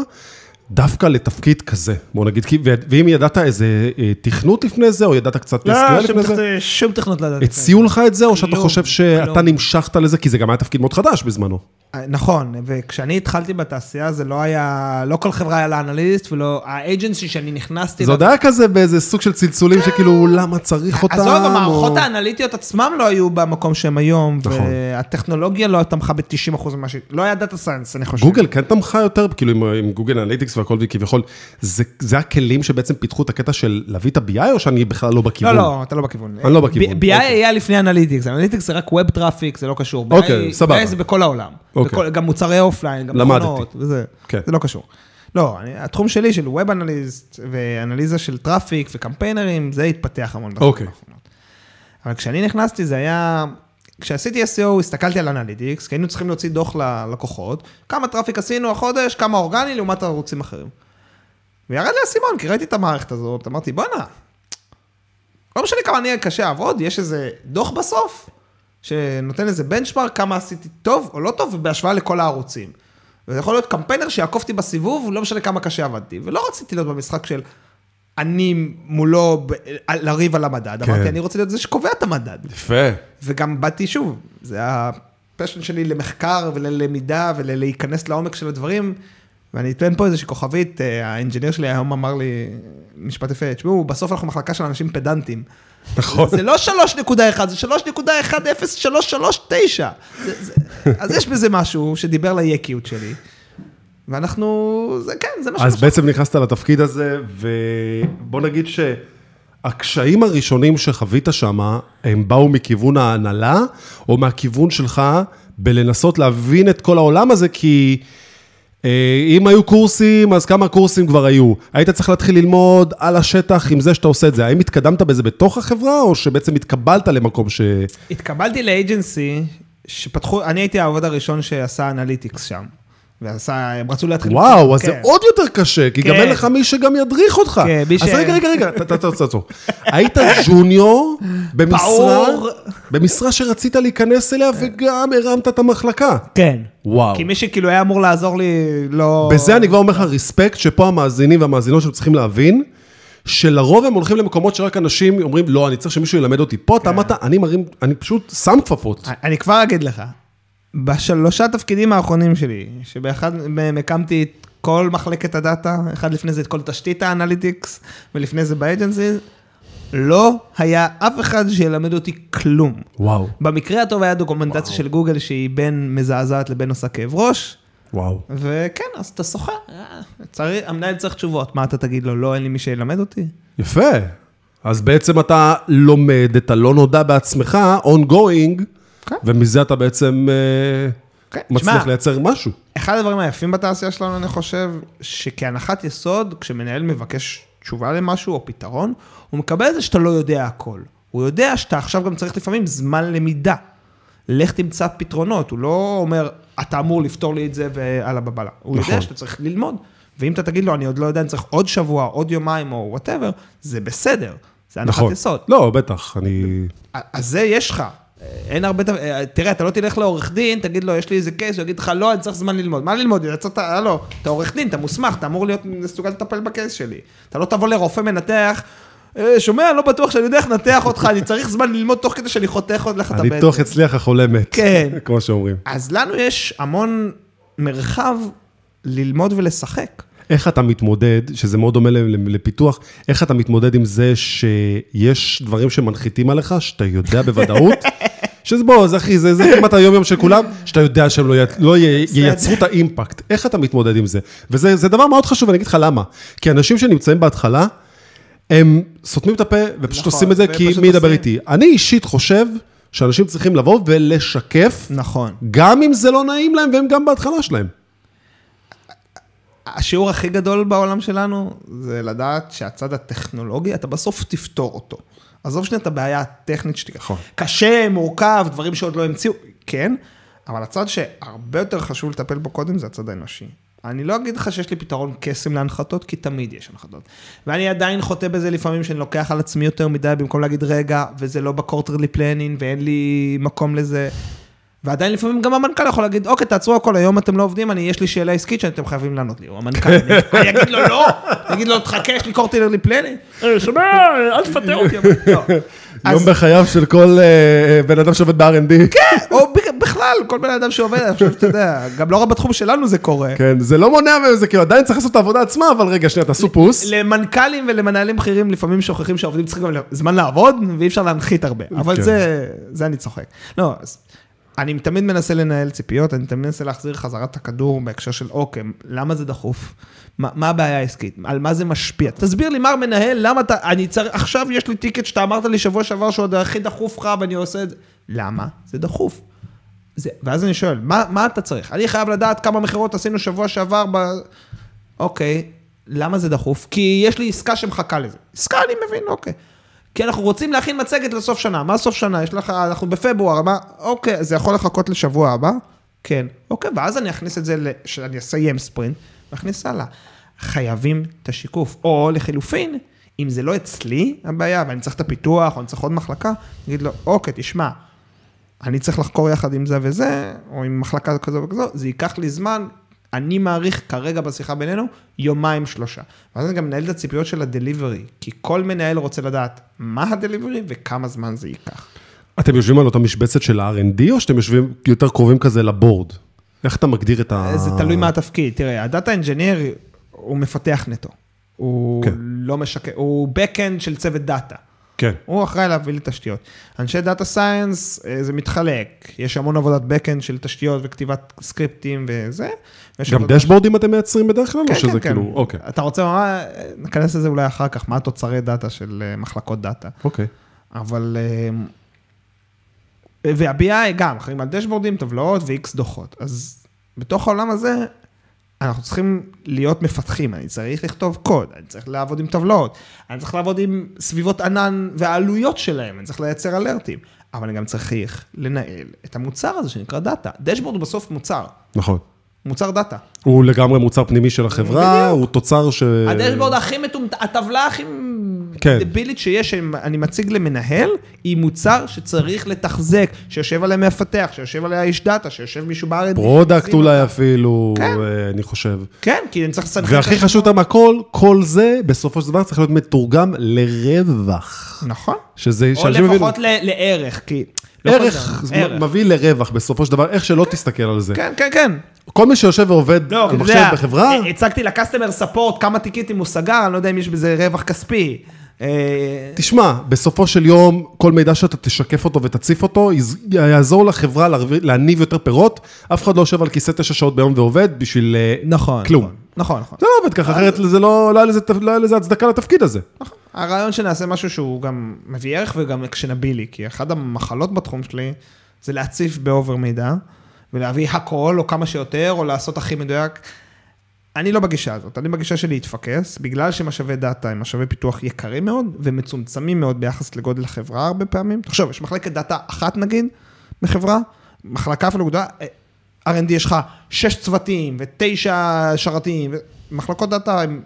דווקא לתפקיד כזה? בוא נגיד, ואם ידעת איזה אה, תכנות לפני זה, או ידעת קצת לא, שום לפני זה? תכ- שום תכנות לדעת. הציעו לך את זה, או שאתה חושב שאתה כלום. נמשכת לזה, כי זה גם היה תפקיד מאוד חדש בזמנו. נכון, וכשאני התחלתי בתעשייה זה לא היה, לא כל חברה היה לה אנליסט, ולא, האג'נסי שאני נכנסתי... זה עוד היה כזה באיזה סוג של צלצולים שכאילו, למה צריך אותם? עזוב, המערכות או- האנליטיות עצמם לא היו במקום שהם היום, נכון. והטכנולוגיה לא תמכה ב-90% ממה ש... לא היה data science, אני חושב. גוגל כן תמכה יותר, כאילו עם גוגל אנליטיקס והכל וכביכול, זה, זה הכלים שבעצם פיתחו את הקטע של להביא את ה-BI או שאני בכלל לא בכיוון? לא, לא, אתה לא בכיוון. אני לא בכיוון, BI אוקיי. היה לפני אנליטיקס, אנליטיקס זה רק web traffic, זה לא קשור. אוקיי, BI סבבה. BI זה בכל העולם. אוקיי. בכל- גם מוצרי offline, גם. מכונות, וזה. כן. זה לא קשור. לא, אני- התחום שלי של web analyst ואנליזה של traffic וקמפיינרים, זה התפתח המון אוקיי. האחרונות. אבל כשאני נכנסתי זה היה, כשעשיתי SEO הסתכלתי על analytics, כי היינו צריכים להוציא דוח ללקוחות, כמה traffic עשינו החודש, כמה אורגני לעומת ערוצים אחרים. וירד לי האסימון, כי ראיתי את המערכת הזאת, אמרתי, בואנה, לא משנה כמה אני קשה אעבוד, יש איזה דוח בסוף, שנותן איזה benchmark, כמה עשיתי טוב או לא טוב, ובהשוואה לכל הערוצים. וזה יכול להיות קמפיינר שיעקוף אותי בסיבוב, לא משנה כמה קשה עבדתי. ולא רציתי להיות במשחק של אני מולו ב- לריב על המדד, כן. אמרתי, אני רוצה להיות זה שקובע את המדד. יפה. וגם באתי שוב, זה ה passion שלי למחקר וללמידה ולהיכנס לעומק של הדברים. ואני אתן פה איזושהי כוכבית, אה, ה engineer שלי היום אמר לי משפט יפה, תשמעו, בסוף אנחנו מחלקה של אנשים פדנטים. נכון. זה לא 3.1, זה 3.10339. זה- זה- אז יש בזה משהו שדיבר לייקיות שלי. ואנחנו, זה כן, זה מה אז שמשך. בעצם נכנסת לתפקיד הזה, ובוא נגיד שהקשיים הראשונים שחווית שם, הם באו מכיוון ההנהלה, או מהכיוון שלך בלנסות להבין את כל העולם הזה, כי אה, אם היו קורסים, אז כמה קורסים כבר היו? היית צריך להתחיל ללמוד על השטח עם זה שאתה עושה את זה. האם התקדמת בזה בתוך החברה, או שבעצם התקבלת למקום ש... התקבלתי ל agency, שפתחו, אני הייתי העובד הראשון שעשה analytics שם. ועשה, הם רצו להתחיל... וואו, אז זה כן. עוד יותר קשה, כי גם כן. אין לך מי שגם ידריך אותך. כן, מי אז ש- רגע, רגע, רגע, ת- תעצור, תעצור. היית ג'וניור במשרה, שרצית להיכנס אליה וגם הרמת את המחלקה. כן. וואו. כי מי שכאילו היה אמור לעזור לי, לא... בזה אני כבר אומר לך ריספקט, שפה המאזינים והמאזינות שלנו צריכים להבין, שלרוב הם הולכים למקומות שרק אנשים אומרים, לא, אני צריך שמישהו ילמד אותי. פה כן. אתה אמרת, אני מרים, אני פשוט שם כפפות. אני כבר אגיד לך, בשלושה תפקידים האחרונים שלי, שבאחד מהם הקמתי את כל מחלקת הדאטה, אחד לפני זה את כל תשתית האנליטיקס, ולפני זה באג'נסי, לא היה אף אחד שילמד אותי כלום. וואו, במקרה הטוב היה דוקומנטציה של גוגל שהיא בין מזעזעת לבין עושה כאב ראש, וואו. וכן, אז אתה אה, צריך, המנהל צריך תשובות, מה אתה תגיד לו, לא, אין לי מי שילמד אותי? יפה. אז בעצם אתה לומד את הלא נודע בעצמך, ongoing, כן. ומזה אתה בעצם אה, כן, מצליח תשמע, לייצר משהו. אחד הדברים היפים בתעשייה שלנו, אני חושב, שכהנחת יסוד, כשמנהל מבקש תשובה למשהו או פתרון, הוא מקבל את זה שאתה לא יודע הכל. הוא יודע שאתה עכשיו גם צריך לפעמים זמן למידה. לך תמצא פתרונות, הוא לא אומר, אתה אמור לפתור לי את זה ואללה בבאללה. הוא נכון. יודע שאתה צריך ללמוד. ואם אתה תגיד לו, אני עוד לא יודע, אני צריך עוד שבוע, עוד יומיים או וואטאבר, זה בסדר. זה הנחת נכון. יסוד. לא, בטח, אני... אז זה יש לך. אין הרבה, דבר- תראה, אתה לא תלך לעורך דין, תגיד לו, יש לי איזה קייס, הוא יגיד לך, לא, אני צריך זמן ללמוד. מה ללמוד? יצאת, הלו, אתה עורך דין, אתה מוסמך, אתה אמור להיות מסוגל לטפל בקייס שלי. אתה לא תבוא לרופא מנתח, "אה, שומע, לא בטוח שאני יודע איך לנתח אותך, אני צריך זמן ללמוד תוך כדי שאני חותך לך את הבטן. הניתוח הצליח, החולה מת. כן. *laughs* כמו שאומרים. אז לנו יש המון מרחב ללמוד ולשחק. איך אתה מתמודד, שזה מאוד דומה לפיתוח, איך אתה מתמודד עם זה שיש דברים שמנחיתים עליך, שאתה יודע בוודאות, *laughs* שזה בוא, זה אחי, זה, זה כמעט היום-יום של כולם, שאתה יודע שהם לא, י, לא י, ייצרו את האימפקט. איך אתה מתמודד עם זה? וזה זה דבר מאוד חשוב, ואני אגיד לך למה. כי אנשים שנמצאים בהתחלה, הם סותמים את הפה ופשוט נכון, עושים את זה, כי מי ידבר. איתי? אני אישית חושב שאנשים צריכים לבוא ולשקף, נכון. גם אם זה לא נעים להם, והם גם בהתחלה שלהם. השיעור הכי גדול בעולם שלנו זה לדעת שהצד הטכנולוגי, אתה בסוף תפתור אותו. עזוב שנייה את הבעיה הטכנית שלי. נכון. קשה, מורכב, דברים שעוד לא המציאו, כן, אבל הצד שהרבה יותר חשוב לטפל בו קודם זה הצד האנושי. אני לא אגיד לך שיש לי פתרון קסם להנחתות, כי תמיד יש הנחתות. ואני עדיין חוטא בזה לפעמים שאני לוקח על עצמי יותר מדי, במקום להגיד, רגע, וזה לא ב quarterly planning, ואין לי מקום לזה. ועדיין לפעמים גם המנכ"ל יכול להגיד, אוקיי, תעצרו הכל, היום אתם לא עובדים, אני, יש לי שאלה עסקית שאתם חייבים לענות לי, או המנכ"ל, *laughs* אני- אגיד לו לא, אני אגיד לו, תחכה, יש לי quarterly planning, "אה, שומע, אל תפטר אותי, אבל לא. יום בחייו של כל אה, בן אדם שעובד ב-R&D. כן, או ב- בכלל, כל בן אדם שעובד, אני חושב שאתה יודע, גם לא רק בתחום שלנו זה קורה. כן, זה לא מונע מהם, זה כאילו עדיין צריך לעשות את העבודה עצמה, אבל רגע, שנייה, תעשו פוס. למנכ"לים ולמנהלים בכירים לפעמים שוכחים שהעובדים צריכים גם זמן לעבוד, ואי אפשר להנחית הרבה. אבל כן. זה, זה אני צוחק. לא, אז אני תמיד מנסה לנהל ציפיות, אני תמיד מנסה להחזיר חזרת את הכדור בהקשר של אוקיי, למה זה דחוף? מה, מה הבעיה העסקית? על מה זה משפיע? תסביר לי, מר מנהל, למה אתה, אני צריך, עכשיו יש לי טיקט שאתה אמרת לי שבוע שעבר שהוא הכי דחוף לך ואני עושה את זה. למה? זה דחוף. זה, ואז אני שואל, מה, מה אתה צריך? אני חייב לדעת כמה מכירות עשינו שבוע שעבר ב... אוקיי, למה זה דחוף? כי יש לי עסקה שמחכה לזה. עסקה אני מבין, אוקיי. כי אנחנו רוצים להכין מצגת לסוף שנה. מה סוף שנה? יש לך, אנחנו בפברואר, מה? אוקיי, זה יכול לחכות לשבוע הבא? כן. אוקיי, ואז אני אכניס את זה, שאני אסיים ספרינט, ואכניס הלאה. חייבים את השיקוף. או לחילופין, אם זה לא אצלי הבעיה, ואני צריך את הפיתוח, או אני צריך עוד מחלקה, אני אגיד לו, אוקיי, תשמע, אני צריך לחקור יחד עם זה וזה, או עם מחלקה כזו וכזו, זה ייקח לי זמן, אני מעריך כרגע בשיחה בינינו, יומיים שלושה. ואז אני גם מנהל את הציפיות של ה delivery, כי כל מנהל רוצה לדעת מה ה delivery וכמה זמן זה ייקח. אתם יושבים על אותה משבצת של ה-R&D, או שאתם יושבים יותר קרובים כזה ל board? איך אתה מגדיר את ה... זה תלוי מה התפקיד. תראה, ה data engineer הוא מפתח נטו. הוא כן. לא משקר, הוא backend של צוות דאטה. כן. הוא אחראי להביא לי תשתיות. אנשי data science, זה מתחלק. יש המון עבודת backend של תשתיות וכתיבת סקריפטים וזה. גם דשבורדים אתם מייצרים בדרך כלל, כן, או שזה כן, כן. כאילו, אוקיי, אתה רוצה ממש, ניכנס לזה אולי אחר כך, מה התוצרי דאטה של אה, מחלקות דאטה. אוקיי. אבל... אה, וה-BI גם, אחראים על דשבורדים, טבלאות ו-X דוחות. אז בתוך העולם הזה, אנחנו צריכים להיות מפתחים, אני צריך לכתוב קוד, אני צריך לעבוד עם טבלאות, אני צריך לעבוד עם סביבות ענן והעלויות שלהם, אני צריך לייצר אלרטים, אבל אני גם צריך לנהל את המוצר הזה שנקרא דאטה. דשבורד הוא בסוף מוצר, נכון. מוצר דאטה. הוא לגמרי מוצר פנימי של החברה, בדיוק. הוא תוצר ש... הדשבורד הכי מטומטם, הטבלה הכי כן. דבילית שיש, שאני מציג למנהל, היא מוצר שצריך לתחזק, שיושב עליה מפתח, שיושב עליה איש דאטה, שיושב מישהו בארץ. product אולי אפילו, כן. אה, אני חושב. כן, כי אני צריך לסנכרן. והכי חשוב אותם הכל, כל זה בסופו של דבר צריך להיות מתורגם לרווח. נכון. שזה, או לפחות ל- לערך, כי... לא ערך, ערך. מביא לרווח בסופו של דבר, איך שלא תסתכל על זה. כן, כן, כן. כל מי שיושב ועובד לא, אתה מחשב בחברה, הצגתי לקסטומר ספורט כמה טיקיטים הוא סגר, אני לא יודע אם יש בזה רווח כספי. אה, תשמע, בסופו של יום, כל מידע שאתה תשקף אותו ותציף אותו, יעזור לחברה להניב יותר פירות. אף אחד לא יושב על כיסא תשע שעות ביום ועובד בשביל אה, נכון, כלום. נכון, נכון, נכון. זה לא עובד ככה, אחרת זה לא, לא היה לזה, לא היה לזה הצדקה לתפקיד הזה. נכון. הרעיון שנעשה משהו שהוא גם מביא ערך וגם actionable, כי אחת המחלות בתחום שלי זה להציף ב over מידע, ולהביא הכל או כמה שיותר, או לעשות הכי מדויק. אני לא בגישה הזאת, אני בגישה של להתפקס, בגלל שמשאבי דאטה הם משאבי פיתוח יקרים מאוד, ומצומצמים מאוד ביחס לגודל החברה הרבה פעמים. תחשוב, יש מחלקת דאטה אחת נגיד, בחברה, מחלקה אפילו גדולה, אה, R&D יש לך שש צוותים ותשע שרתים, מחלקות דאטה, הם-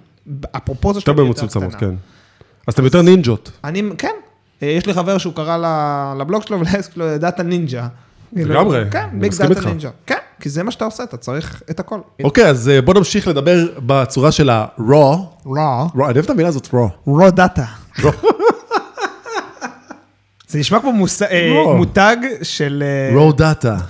הפרופורציה יותר שלהם היא במצומצמות, קטנה. כן. אז אתם יותר נינג'ות. אני, כן, אה, יש לי חבר שהוא קרא לבלוג שלו *laughs* ולעסק שלו data ninja. לגמרי, כן, אני big מסכים data איתך. נינג'ה. כן, כי זה מה שאתה עושה, אתה צריך את הכל. אוקיי, אז אה, בוא נמשיך לדבר בצורה של ה-raw. raw, raw, אני אוהב את המילה הזאת, raw. raw data. *laughs* זה נשמע כמו אה, raw. מותג של... אה, raw data.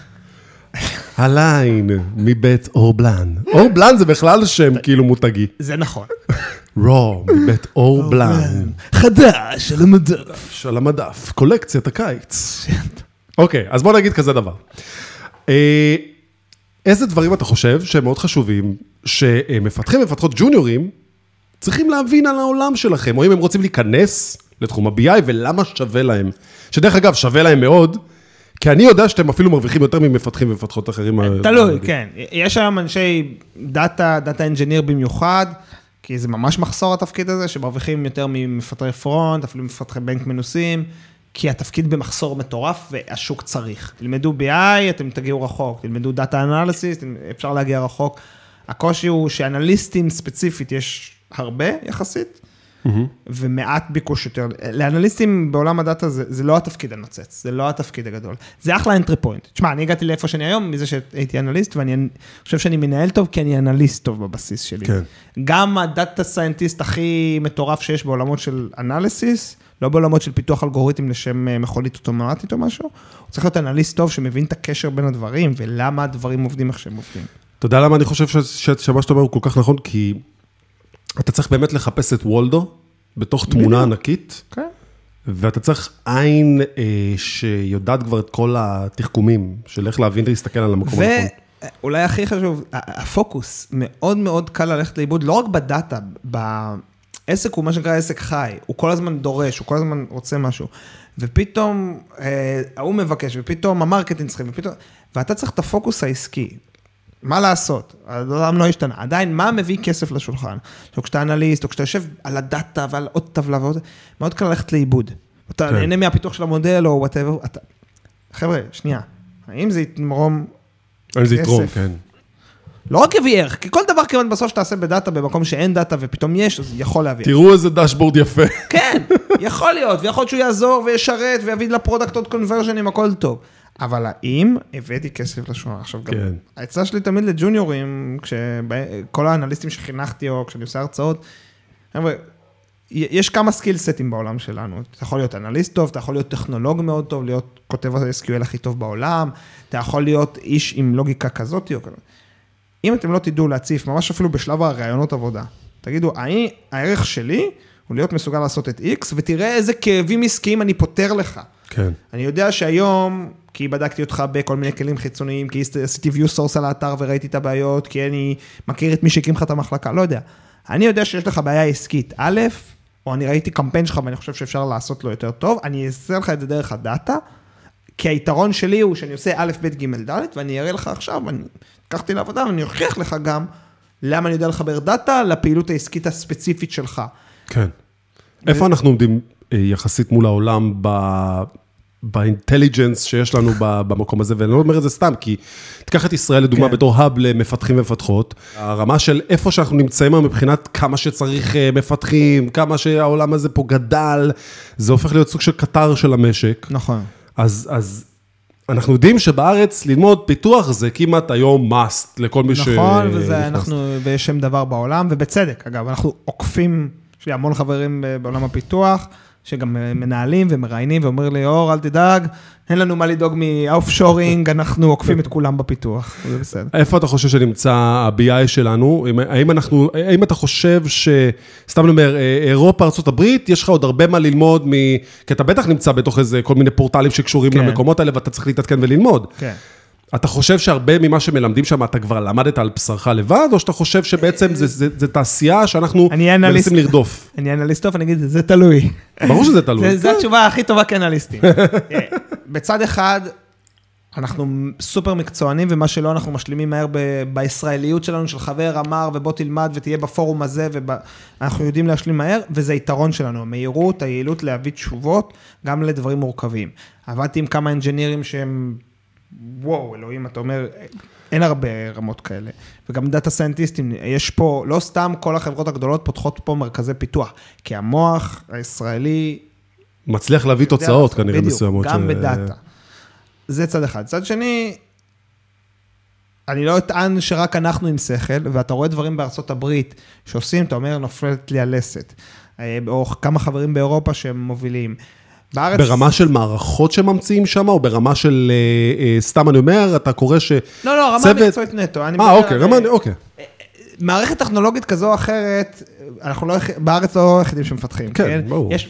הליין מבית אורבלן. אורבלן זה בכלל שם כאילו מותגי. זה נכון. *laughs* raw מבית אורבלן. חדש, על המדף. של המדף, קולקציית הקיץ. אוקיי, אז בוא נגיד כזה דבר. אה, איזה דברים אתה חושב שהם מאוד חשובים, שמפתחים ומפתחות ג'וניורים צריכים להבין על העולם שלכם, או אם הם רוצים להיכנס לתחום ה-BI ולמה שווה להם. שדרך אגב, שווה להם מאוד, כי אני יודע שאתם אפילו מרוויחים יותר ממפתחים ומפתחות אחרים. תלוי, כן. יש היום אנשי דאטה, data engineer במיוחד, כי זה ממש מחסור התפקיד הזה, שמרוויחים יותר ממפתחי front, אפילו מפתחי back מנוסים, כי התפקיד במחסור מטורף והשוק צריך. תלמדו BI, אתם תגיעו רחוק, תלמדו data analysis, אפשר להגיע רחוק. הקושי הוא שאנליסטים ספציפית יש הרבה יחסית, ומעט ביקוש יותר. לאנליסטים בעולם הדאטה זה, זה לא התפקיד הנוצץ, זה לא התפקיד הגדול. זה אחלה entry point. תשמע, אני הגעתי לאיפה שאני היום מזה שהייתי אנליסט, ואני חושב שאני מנהל טוב כי אני אנליסט טוב בבסיס שלי. כן. גם ה data scientist הכי מטורף שיש בעולמות של analysis, לא בעולמות של פיתוח אלגוריתם לשם אה, מכונית אוטומטית או משהו, הוא צריך להיות אנליסט טוב שמבין את הקשר בין הדברים, ולמה הדברים עובדים איך שהם עובדים. אתה יודע למה אני חושב שמה שאתה אומר הוא כל כך נכון? כי אתה צריך באמת לחפש את וולדו בתוך תמונה ענקית. כן. ואתה צריך עין אה, שיודעת כבר את כל התחכומים של איך להבין ולהסתכל על המקום הנכון. ואולי הכי חשוב, הפוקוס, מאוד מאוד קל ללכת לאיבוד, לא רק בדאטה, בעסק הוא מה שנקרא עסק חי, הוא כל הזמן דורש, הוא כל הזמן רוצה משהו. ופתאום אה, ההוא מבקש, ופתאום ה marketing צריכים, ופתאום, ואתה צריך את הפוקוס העסקי. מה לעשות? העולם לא השתנה. עדיין, מה מביא כסף לשולחן? עכשיו, כשאתה אנליסט, או כשאתה יושב על הדאטה ועל עוד טבלה ועוד, מאוד קל ללכת לאיבוד. אתה כן. נהנה מהפיתוח של המודל, או whatever, אתה... חבר'ה, שנייה, האם זה יתמרום אין זה יתרום, כסף. כן. לא רק יביא ערך, כי כל דבר כמעט בסוף שתעשה בדאטה במקום שאין דאטה ופתאום יש, אז יכול להביא. תראו איזה dashboard יפה. כן, יכול להיות, ויכול להיות שהוא יעזור וישרת ויביא ל product עוד conversion ים, הכל טוב. אבל האם הבאתי כסף לשולחן? עכשיו גם, כן. העצה שלי תמיד ל junior ים, כשכל האנליסטים שחינכתי או כשאני עושה הרצאות, חבר'ה, יש כמה skill set ים בעולם שלנו. אתה יכול להיות אנליסט טוב, אתה יכול להיות טכנולוג מאוד טוב, להיות כותב ה-SQL הכי טוב בעולם, אתה יכול להיות איש עם לוגיקה כזאת או כזאת. אם אתם לא תדעו להציף, ממש אפילו בשלב הראיונות עבודה, תגידו, האם הערך שלי הוא להיות מסוגל לעשות את X, ותראה איזה כאבים עסקיים אני פותר לך. כן. אני יודע שהיום, כי בדקתי אותך בכל מיני כלים חיצוניים, כי עשיתי view source על האתר וראיתי את הבעיות, כי אני מכיר את מי שהקים לך את המחלקה, לא יודע. אני יודע שיש לך בעיה עסקית, א', או אני ראיתי קמפיין שלך ואני חושב שאפשר לעשות לו יותר טוב, אני אעשה לך את זה דרך הדאטה, כי היתרון שלי הוא שאני עושה א', ב', ג', ד', ואני אראה לך עכשיו, אני לקחתי לעבודה ואני אוכיח לך גם למה אני יודע לחבר דאטה לפעילות העסקית הספציפית שלך. כן. איפה אנחנו עומדים אה, יחסית מול העולם ב... באינטליג'נס שיש לנו במקום הזה, ואני לא אומר את זה סתם, כי תיקח את ישראל לדוגמה כן. בתור האב למפתחים ומפתחות, הרמה של איפה שאנחנו נמצאים היום מבחינת כמה שצריך אה, מפתחים, כמה שהעולם הזה פה גדל, זה הופך להיות סוג של קטר של המשק. נכון. אז, אז אנחנו יודעים שבארץ ללמוד פיתוח זה כמעט היום must לכל מי נכון, ש... נכון, וזה אנחנו, ויש שם דבר בעולם, ובצדק, אגב, אנחנו עוקפים, יש לי המון חברים בעולם הפיתוח. שגם אה, מנהלים ומראיינים ואומר לי, אור, אל תדאג, אין לנו מה לדאוג מאופשורינג, אנחנו עוקפים את כולם בפיתוח, *laughs* זה בסדר. איפה אתה חושב שנמצא ה-BI שלנו? האם אנחנו, האם אתה חושב ש... סתם אני אומר, אה, אירופה, ארה"ב, יש לך עוד הרבה מה ללמוד מ... כי אתה בטח נמצא בתוך איזה כל מיני פורטלים שקשורים כן. למקומות האלה ואתה צריך להתעדכן וללמוד. כן. אתה חושב שהרבה ממה שמלמדים שם, אתה כבר למדת על בשרך לבד, או שאתה חושב שבעצם זה תעשייה שאנחנו מנסים לרדוף? אני אנליסט טוב, אני אגיד, זה תלוי. ברור שזה תלוי. זו התשובה הכי טובה כאנליסטים. *laughs* בצד אחד, אנחנו סופר מקצוענים, ומה שלא, אנחנו משלימים מהר בישראליות שלנו, של חבר אמר, ובוא תלמד ותהיה בפורום הזה, ואנחנו יודעים להשלים מהר, וזה יתרון שלנו, המהירות, היעילות להביא תשובות, גם לדברים מורכבים. עבדתי עם כמה engineer ים שהם וואו, אלוהים, אתה אומר, אין הרבה רמות כאלה. וגם data scientist ים, יש פה, לא סתם כל החברות הגדולות פותחות פה מרכזי פיתוח, כי המוח הישראלי... מצליח להביא תוצאות כנראה מסוימות. בדיוק, גם ש... בדאטה. זה צד אחד. צד שני, אני לא אטען שרק אנחנו עם שכל, ואתה רואה דברים בארצות הברית שעושים, אתה אומר, נופלת לי הלסת. אה, או כמה חברים באירופה שהם מובילים. בארץ... ברמה של מערכות שממציאים שם, או ברמה של, אה, אה, סתם אני אומר, אתה קורא ש... לא, לא, רמה צוות... מקצועית נטו. אה, אוקיי, רמה, אוקיי. מערכת טכנולוגית כזו או אחרת, אנחנו לא, בארץ לא היחידים שמפתחים, כן? כן, ברור. יש,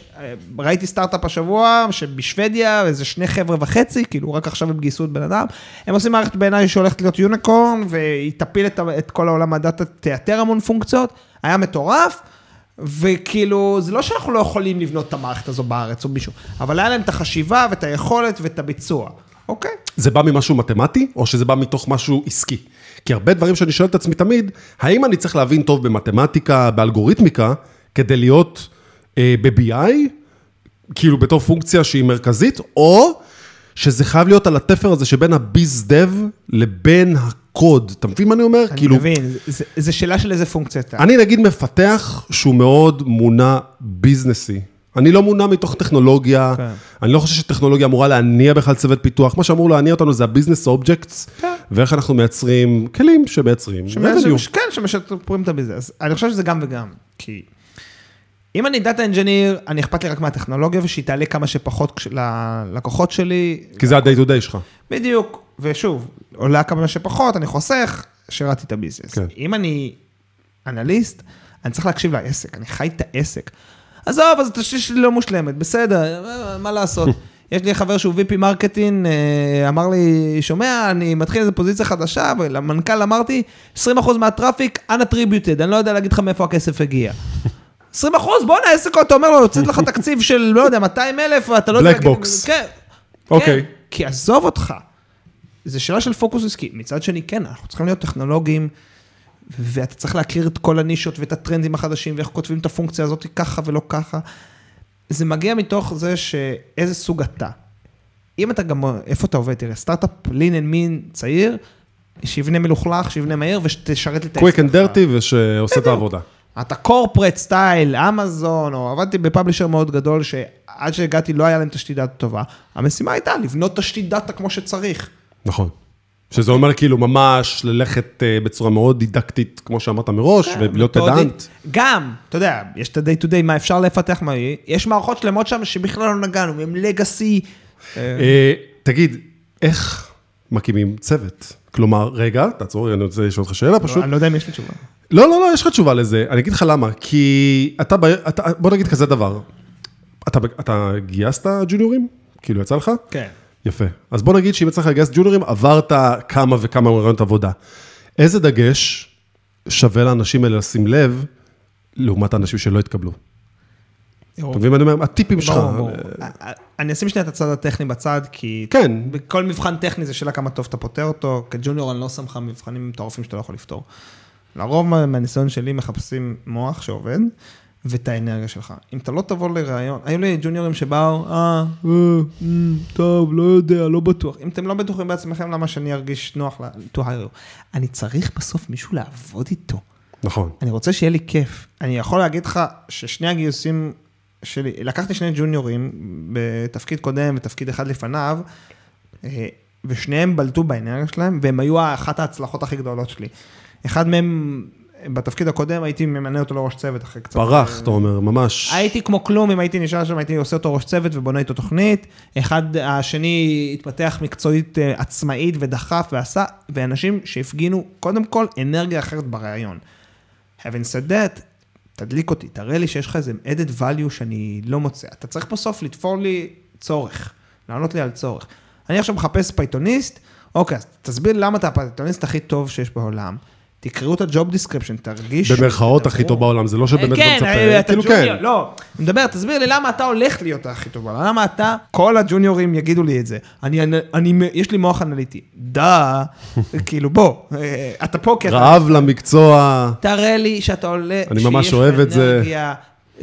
ראיתי סטארט-אפ השבוע, שבשוודיה, איזה שני חבר'ה וחצי, כאילו רק עכשיו הם גייסו את בן אדם, הם עושים מערכת בעיניי שהולכת להיות יוניקורן, והיא תפיל את, את כל העולם הדאטה, תייתר המון פונקציות, היה מטורף. וכאילו, זה לא שאנחנו לא יכולים לבנות את המערכת הזו בארץ או מישהו, אבל היה להם את החשיבה ואת היכולת ואת הביצוע, אוקיי? זה בא ממשהו מתמטי, או שזה בא מתוך משהו עסקי? כי הרבה דברים שאני שואל את עצמי תמיד, האם אני צריך להבין טוב במתמטיקה, באלגוריתמיקה, כדי להיות אה, ב-BI, כאילו בתור פונקציה שהיא מרכזית, או שזה חייב להיות על התפר הזה שבין הביז דב לבין הקוד. אתה מבין מה אני אומר? אני כאילו... מבין, זו שאלה של איזה פונקציה אתה. אני נגיד מפתח שהוא מאוד מונע business י. אני לא מונע מתוך טכנולוגיה, כן. אני לא חושב שטכנולוגיה אמורה להניע בכלל צוות פיתוח, מה שאמור להניע אותנו זה ה business objectives, כן. ואיך אנחנו מייצרים כלים שמייצרים. שמש... כן, שמשפרים את ה business. אני חושב שזה גם וגם, כי... אם אני data engineer, אני אכפת לי רק מהטכנולוגיה ושהיא תעלה כמה שפחות ללקוחות שלי. כי זה ה-day to day שלך. בדיוק, ושוב, עולה כמה שפחות, אני חוסך, שירתי את ה business. כן. אם אני אנליסט, אני צריך להקשיב לעסק, אני חי את העסק. עזוב, אז התשתית שלי לא מושלמת, בסדר, מה לעשות. *laughs* יש לי חבר שהוא VP marketing, אה, אמר לי, שומע, אני מתחיל איזה פוזיציה חדשה, ולמנכ"ל אמרתי, 20% מה traffic unattributed, אני לא יודע להגיד לך מאיפה הכסף הגיע. 20 אחוז, בואנה, עסק, אתה אומר לו, יוצאת לך תקציב של, לא יודע, 200 אלף, ואתה לא יודע... black box. כן. אוקיי. כן, כי עזוב אותך. זה שאלה של פוקוס עסקי. מצד שני, כן, אנחנו צריכים להיות טכנולוגיים, ואתה צריך להכיר את כל הנישות ואת הטרנדים החדשים, ואיך כותבים את הפונקציה הזאת ככה ולא ככה. זה מגיע מתוך זה שאיזה סוג אתה. אם אתה גם, איפה אתה עובד? תראה, סטארט-אפ lean and mean צעיר, שיבנה מלוכלך, שיבנה מהיר ושתשרת את העסק. quick and dirty ושעושה את העבודה. אתה corporate style, אמזון, או עבדתי ב publisher מאוד גדול, שעד שהגעתי לא היה להם תשתית דאטה טובה. המשימה הייתה לבנות תשתית דאטה כמו שצריך. נכון. שזה אומר כאילו ממש ללכת אה, בצורה מאוד דידקטית, כמו שאמרת מראש, כן, ולהיות פדנט. גם, אתה יודע, יש את ה-day to day, מה אפשר לפתח, מה... יש מערכות שלמות שם שבכלל לא נגענו, הם לגאסי. אה, תגיד, איך מקימים צוות? כלומר, רגע, תעצור, אני רוצה לשאול אותך שאלה פשוט. אני לא יודע אם יש לי תשובה. לא, לא, לא, יש לך תשובה לזה. אני אגיד לך למה. כי אתה, אתה בוא נגיד כזה דבר. אתה, אתה גייסת ג'וניורים? כאילו, יצא לך? כן. יפה. אז בוא נגיד שאם יצא לך לגייס ג'וניורים, עברת כמה וכמה רעיונות עבודה. איזה דגש שווה לאנשים האלה לשים לב, לעומת האנשים שלא התקבלו? אתה מבין מה אני אומר? הטיפים שלך. ברור, ברור. אני אשים שנייה את הצד הטכני בצד, כי כן. בכל מבחן טכני זה שאלה כמה טוב אתה פותר אותו. כג'וניור אני לא שם לך מבחנים מטורפים שאתה לא יכול לפתור. לרוב מה- מהניסיון שלי מחפשים מוח שעובד, ואת האנרגיה שלך. אם אתה לא תבוא לראיון, היו לי ג'וניורים שבאו, אה, אה, אה, טוב, לא יודע, לא בטוח. אם אתם לא בטוחים בעצמכם, למה שאני ארגיש נוח to hire? אני צריך בסוף מישהו לעבוד איתו. נכון. אני רוצה שיהיה לי כיף. אני יכול להגיד לך ששני הגיוסים שלי, לקחתי שני ג'וניורים בתפקיד קודם ותפקיד אחד לפניו, אה, ושניהם בלטו באנרגיה שלהם, והם היו אחת ההצלחות הכי גדולות שלי. אחד מהם, בתפקיד הקודם הייתי ממנה אותו לראש צוות אחרי קצת. פרח, אתה אומר, ממש. הייתי כמו כלום, אם הייתי נשאר שם, הייתי עושה אותו ראש צוות ובונה איתו תוכנית. אחד, השני התפתח מקצועית אה, עצמאית ודחף ועשה, ואנשים שהפגינו, קודם כל, אנרגיה אחרת בריאיון. having said that, תדליק אותי, תראה לי שיש לך איזה added value שאני לא מוצא. אתה צריך בסוף לתפור לי צורך, לענות לי על צורך. אני עכשיו מחפש פייתוניסט, אוקיי, אז תסביר למה אתה הפייתוניסט הכי טוב שיש בעולם. תקראו את ה job description, תרגישו. במרכאות הכי. טוב בעולם, זה לא שבאמת כן, אתה אה, מצפה, אתה כאילו junior, כן. לא, אני מדבר, תסביר לי למה אתה הולך להיות הכי טוב בעולם, למה אתה, כל ה junior ים יגידו לי את זה, אני, אני, אני, יש לי מוח אנליטי, דה, *laughs* כאילו בוא, אה, אתה פה כי אתה, רעב למקצוע. תראה לי שאתה עולה, אני ממש אוהב את זה.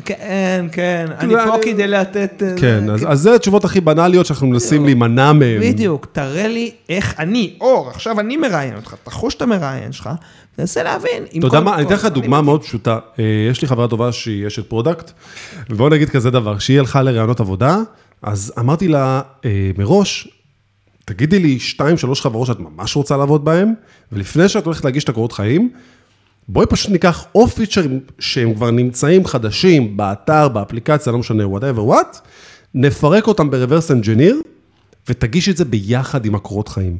כן, כן, אני כאילו, פה כדי לתת... אה, כן, אז אז זה התשובות הכי בנאליות שאנחנו מנסים להימנע מהן. בדיוק, תראה לי איך אני, אור, עכשיו אני מראיין אותך, תחוש את המראיין שלך, תנסה להבין. אתה יודע מה, אני אתן לך דוגמה מאוד פשוטה. אה, יש לי חברה טובה שהיא אשת product, ובואו נגיד כזה דבר, שהיא הלכה לראיונות עבודה, אז אמרתי לה אה, מראש, תגידי לי שתיים, שלוש חברות שאת ממש רוצה לעבוד בהן, ולפני שאת הולכת להגיש את הקורות חיים, בואי פשוט ניקח או feature ים שהם כבר נמצאים חדשים באתר, באפליקציה, לא משנה, whatever what, נפרק אותם ב-reverse engineer, ותגיש את זה ביחד עם הקורות חיים.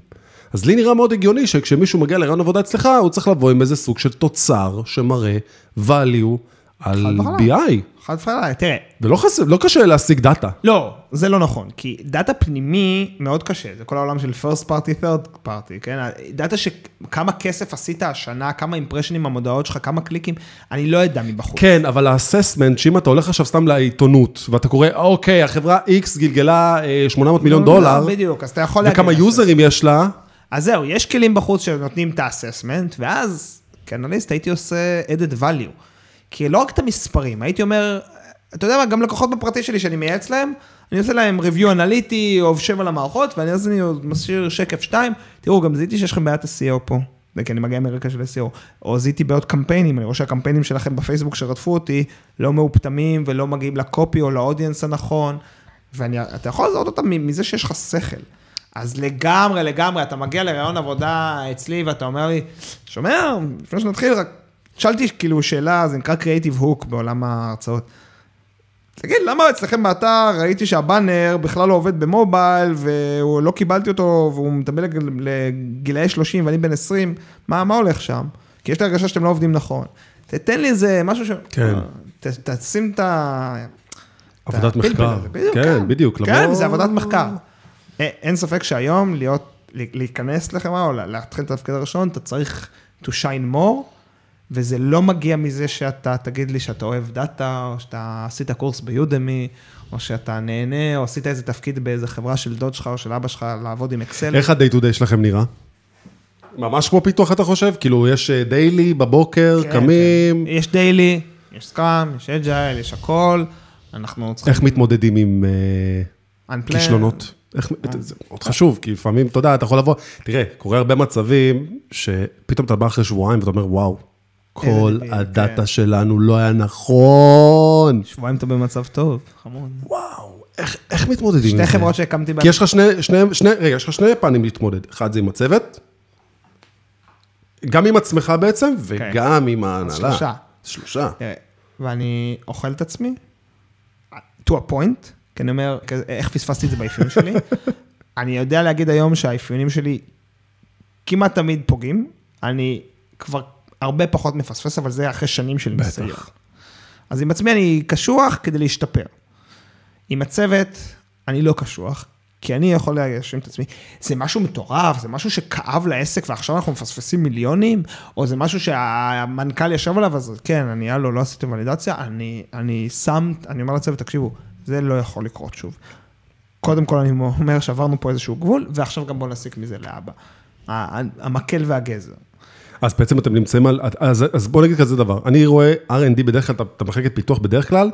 אז לי נראה מאוד הגיוני שכשמישהו מגיע לראיון עבודה אצלך, הוא צריך לבוא עם איזה סוג של תוצר שמראה value על. BI. חד וחלק, תראה, ולא חסר, לא קשה להשיג דאטה. לא, זה לא נכון, כי דאטה פנימי מאוד קשה, זה כל העולם של first party, third party, כן? דאטה שכמה כסף עשית השנה, כמה אימפרשנים המודעות שלך, כמה קליקים, אני לא אדע מבחוץ. כן, אבל האססמנט, שאם אתה הולך עכשיו סתם לעיתונות, ואתה קורא, אוקיי, החברה X גלגלה אה, 800 מיליון לא, דולר, בדיוק, אז אתה יכול להגיד... וכמה יוזרים יש לה, אז זהו, יש כלים בחוץ שנותנים את האססמנט, ואז כאנליסט הייתי עושה added value. כי לא רק את המספרים, הייתי אומר, אתה יודע מה, גם לקוחות בפרטי שלי שאני מייעץ להם, אני עושה להם review אנליטי, עובשב על המערכות, ואני אז אני משאיר שקף 2, תראו, גם זיהיתי שיש לכם בעיית SEO פה. זה כי אני מגיע מרקע של SEO, או זיהיתי בעיות קמפיינים, אני רואה שהקמפיינים שלכם בפייסבוק שרדפו אותי, לא מאופטמים ולא מגיעים לקופי או לאודיאנס הנכון, ואתה יכול לזהות אותם מזה שיש לך שכל. אז לגמרי, לגמרי, אתה מגיע לראיון עבודה אצלי ואתה אומר לי, שומע, לפני שנתחיל, רק שאלתי כאילו שאלה, זה נקרא Creative Hook בעולם ההרצאות. תגיד, למה אצלכם באתר ראיתי שהבאנר בכלל לא עובד במובייל, ולא קיבלתי אותו, והוא מטבל לג- לגילאי 30 ואני בן 20, מה, מה הולך שם? כי יש לי הרגשה שאתם לא עובדים נכון. תתן לי איזה משהו ש... כן. ת, תשים את ה... עבודת מחקר. בדיוק, כן, בדיוק, כן, זה עבודת מחקר. אין ספק שהיום להיות, להיכנס לחברה או לה- להתחיל את התפקיד הראשון, אתה צריך to shine more, וזה לא מגיע מזה שאתה תגיד לי שאתה אוהב דאטה, או שאתה עשית קורס ביודמי, או שאתה נהנה, או עשית איזה תפקיד באיזה חברה של דוד שלך או של אבא שלך לעבוד עם אקסל. איך ה-day to day שלכם נראה? ממש כמו פיתוח, אתה חושב? כאילו, יש daily בבוקר, כן, קמים, כן. יש daily, יש scrum, יש agile, יש הכל. אנחנו צריכים... איך מתמודדים עם אה, unplanned. כישלונות? איך- זה מאוד חשוב, כי לפעמים, אתה יודע, אתה יכול לבוא, תראה, קורה הרבה מצבים שפתאום אתה בא אחרי שבועיים ואתה אומר, וואו, כל איזה הדאטה כן. שלנו לא היה נכון. שבועיים אתה במצב טוב, חמוד. וואו, איך- איך מתמודדים עם זה? שתי חברות שהקמתי בהן. כי יש לך שני, שני, שני, רגע, יש לך שני פנים להתמודד. אחד זה עם הצוות, גם עם עצמך בעצם, וגם עם ההנהלה. שלושה. שלושה. תראה, ואני אוכל את עצמי, to a point, כי אני אומר, איך פספסתי את זה באפיון שלי. *laughs* אני יודע להגיד היום שהאפיונים שלי כמעט תמיד פוגעים, אני כבר הרבה פחות מפספס, אבל זה אחרי שנים של ניסיון. אז עם עצמי אני קשוח כדי להשתפר. עם הצוות, אני לא קשוח, כי אני יכול להאשים את עצמי. זה משהו מטורף, זה משהו שכאב לעסק ועכשיו אנחנו מפספסים מיליונים, או זה משהו שהמנכ"ל ישב עליו, אז כן, אני, הלו, לא עשיתם ולידציה, אני, אני שם, אני אומר לצוות, תקשיבו, זה לא יכול לקרות שוב. קודם כל אני אומר שעברנו פה איזשהו גבול, ועכשיו גם בואו נסיק מזה לאבא. המקל והגזר. אז בעצם אתם נמצאים על, אז, אז בוא נגיד כזה דבר, אני רואה R&D בדרך כלל, את המחלקת פיתוח בדרך כלל,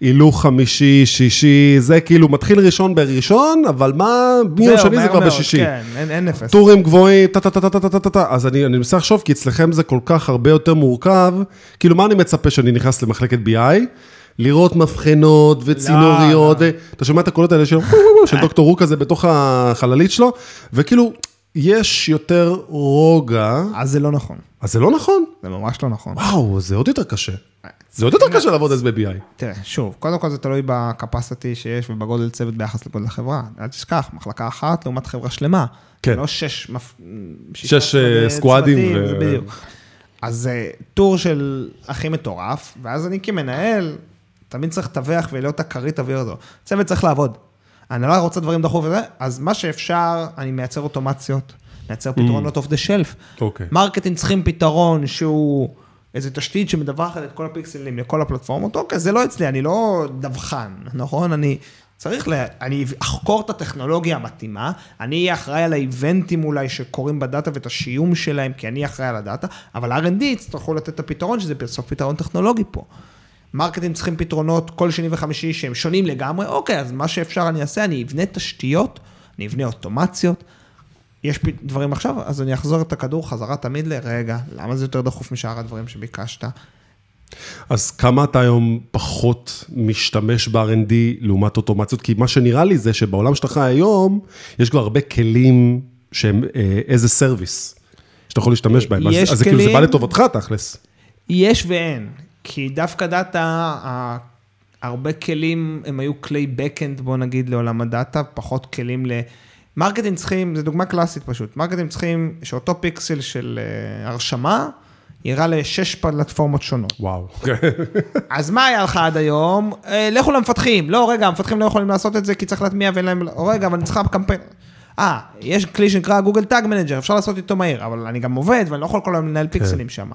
הילוך חמישי, שישי, זה כאילו מתחיל ראשון בראשון, אבל מה, מי מיום שני זה כבר בשישי. כן, אין, אין אפס. טורים גבוהים, טה-טה-טה-טה-טה-טה-טה, אז אני, אני מנסה לחשוב, כי אצלכם זה כל כך הרבה יותר מורכב, כאילו מה אני מצפה שאני נכנס למחלקת BI? לראות מבחנות וצינוריות, לא, לא. אתה שומע את הקולות האלה של, *laughs* דוקטור רוק הזה בתוך החללית שלו, וכאילו, יש יותר רוגע. אז זה לא נכון. אז זה לא נכון? זה ממש לא נכון. וואו, זה עוד יותר קשה. זה עוד יותר קשה לעבוד אז ב-BI. תראה, שוב, קודם כל זה תלוי בקפסיטי שיש ובגודל צוות ביחס לגודל החברה. אל תשכח, מחלקה אחת לעומת חברה שלמה. כן. לא שש... שש אה, squad ים. ו... בדיוק. אז זה טור של הכי מטורף, ואז אני כמנהל, תמיד צריך לתווך ולהיות הכרית אוויר הזו. צוות צריך לעבוד. ההנהלה רוצה דברים דחוף וזה, אז מה שאפשר, אני מייצר אוטומציות, מייצר פתרונות off the shelf. marketing צריכים פתרון שהוא איזה תשתית שמדווחת את כל הפיקסלים לכל הפלטפורמות, אוקיי, זה לא אצלי, אני לא דווחן, נכון? אני צריך, ל... אני אחקור את הטכנולוגיה המתאימה, אני אהיה אחראי על ה events ים אולי שקורים ב data ואת השיום שלהם, כי אני אחראי על ה data, אבל R&D יצטרכו לתת את הפתרון, שזה בסוף פתרון טכנולוגי פה. marketing צריכים פתרונות כל שני וחמישי שהם שונים לגמרי, אוקיי, אז מה שאפשר אני אעשה, אני אבנה תשתיות, אני אבנה אוטומציות, יש דברים עכשיו, אז אני אחזור את הכדור חזרה תמיד לרגע, למה זה יותר דחוף משאר הדברים שביקשת? אז כמה אתה היום פחות משתמש ב-R&D לעומת אוטומציות? כי מה שנראה לי זה שבעולם שלך היום, יש כבר הרבה כלים שהם איזה service, שאתה יכול להשתמש בהם. אז, אז זה כאילו זה בא לטובתך, תכלס. יש ואין. כי דווקא data, הרבה כלים, הם היו כלי backend, בוא נגיד, לעולם ה data, פחות כלים ל... marketing צריכים, זו דוגמה קלאסית פשוט, marketing צריכים שאותו פיקסל של uh, הרשמה, יראה לשש פלטפורמות שונות. וואו. *laughs* אז מה היה לך עד היום? Uh, לכו למפתחים. לא, רגע, המפתחים לא יכולים לעשות את זה כי צריך להטמיע ואין להם... רגע, אבל אני צריכה קמפיין. אה, יש כלי שנקרא גוגל טאג מנג'ר, אפשר לעשות איתו מהיר, אבל אני גם עובד ואני לא יכול כל היום לנהל פיקסלים כן. שם.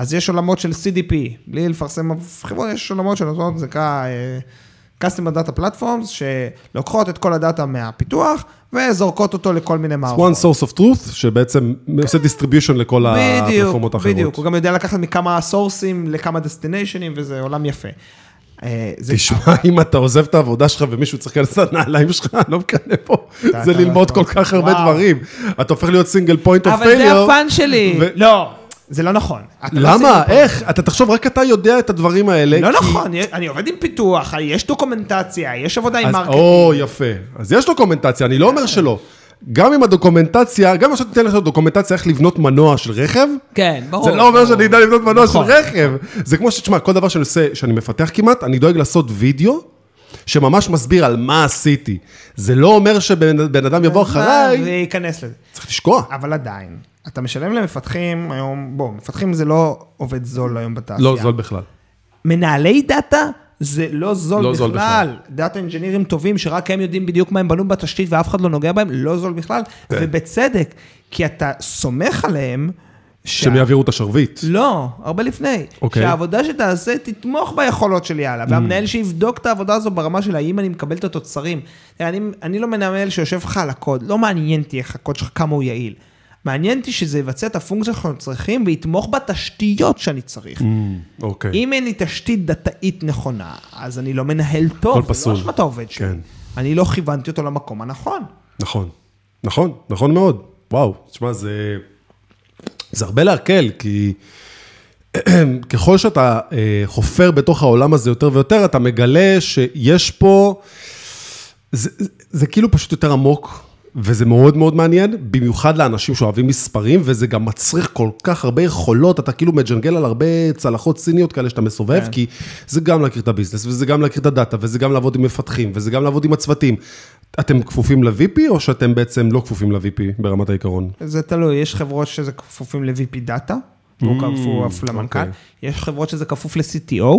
אז יש עולמות של CDP, בלי לפרסם חברות, יש עולמות של שנותנות, זה נקרא uh, Customer Data Platforms, שלוקחות את כל ה data מהפיתוח וזורקות אותו לכל מיני מערכות. one source of truth, שבעצם עושה distribution לכל הפלטפורמות האחרות. בדיוק, הוא גם יודע לקחת מכמה sources ים לכמה destinations ים, וזה עולם יפה. אה, תשמע, אם אתה עוזב את העבודה שלך ומישהו צריך להיכנס לנעליים שלך, אני לא מקנא פה, זה ללמוד כל כך הרבה דברים. אתה הופך להיות single point of failure. אבל זה ה fun שלי. לא. זה לא נכון. לא למה? איך? אתה תחשוב, רק אתה יודע את הדברים האלה. לא נכון, אני עובד עם פיתוח, יש documentation ציה, יש עבודה עם marketing. או, יפה. אז יש דוקומנטציה, אני לא אומר שלא. גם עם הדוקומנטציה, גם עכשיו תיתן לך דוקומנטציה איך לבנות מנוע של רכב. כן, ברור. זה לא אומר שאני אדע לבנות מנוע של נכון. רכב. זה כמו שתשמע, כל דבר שאני עושה, שאני מפתח כמעט, אני דואג לעשות וידאו. שממש מסביר על מה עשיתי. זה לא אומר שבן אדם יבוא אחריי... וייכנס לזה. צריך לשקוע. אבל עדיין, אתה משלם למפתחים היום, בוא, מפתחים זה לא עובד זול היום בתעשייה. לא זול בכלל. מנהלי דאטה זה לא זול לא בכלל. זול בכלל. data engineers ים טובים שרק הם יודעים בדיוק מה הם בנו בתשתית ואף אחד לא נוגע בהם, לא זול בכלל. כן. ובצדק, כי אתה סומך עליהם. שהם יעבירו את השרביט. לא, הרבה לפני. אוקיי. שהעבודה שתעשה תתמוך ביכולות שלי הלאה, mm. והמנהל שיבדוק את העבודה הזו ברמה של האם אני מקבל את התוצרים. אני, אני לא מנהל שיושב לך על הקוד, לא מעניין אותי איך הקוד שלך, כמה הוא יעיל. מעניין אותי שזה יבצע את הפונקציה שאנחנו צריכים ויתמוך בתשתיות שאני צריך. Mm, אוקיי. אם אין לי תשתית דתאית נכונה, אז אני לא מנהל טוב. זה לא אשמת העובד שלי. כן. אני לא כיוונתי אותו למקום הנכון. נכון, נכון, נכון מאוד. וואו, תשמע, זה... זה הרבה להקל, כי *clears throat* ככל שאתה אה, חופר בתוך העולם הזה יותר ויותר, אתה מגלה שיש פה... זה, זה כאילו פשוט יותר עמוק וזה מאוד מאוד מעניין, במיוחד לאנשים שאוהבים מספרים, וזה גם מצריך כל כך הרבה יכולות, אתה כאילו מג'נגל על הרבה צלחות סיניות כאלה שאתה מסובב, כן. כי זה גם להכיר את ה business, וזה גם להכיר את ה data, וזה גם לעבוד עם מפתחים, וזה גם לעבוד עם הצוותים. אתם כפופים ל-VP או שאתם בעצם לא כפופים ל-VP ברמת העיקרון? זה תלוי, יש חברות שזה כפופים ל-VP data, והוא כפוף למנכ"ל, אוקיי. יש חברות שזה כפוף ל-CTO,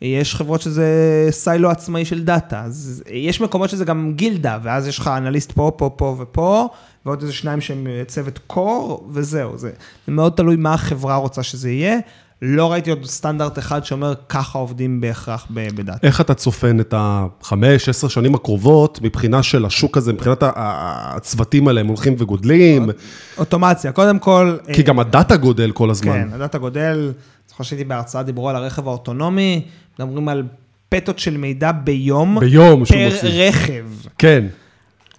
יש חברות שזה silo עצמאי של data, אז יש מקומות שזה גם גילדה, ואז יש לך אנליסט פה, פה, פה ופה, ועוד איזה שניים שהם צוות core, וזהו, זה זה מאוד תלוי מה החברה רוצה שזה יהיה. לא ראיתי עוד סטנדרט אחד שאומר ככה עובדים בהכרח ב data. איך אתה צופה את החמש, עשר שנים הקרובות מבחינה של השוק הזה, מבחינת הצוותים האלה, הם הולכים וגודלים? אוטומציה, קודם כל... כי אה, גם ה data גודל כל הזמן. כן, ה data גודל, זוכר שהייתי בהרצאה, דיברו על הרכב האוטונומי, מדברים על פטות של מידע ביום, ביום שהוא מוציא. פר רכב. כן.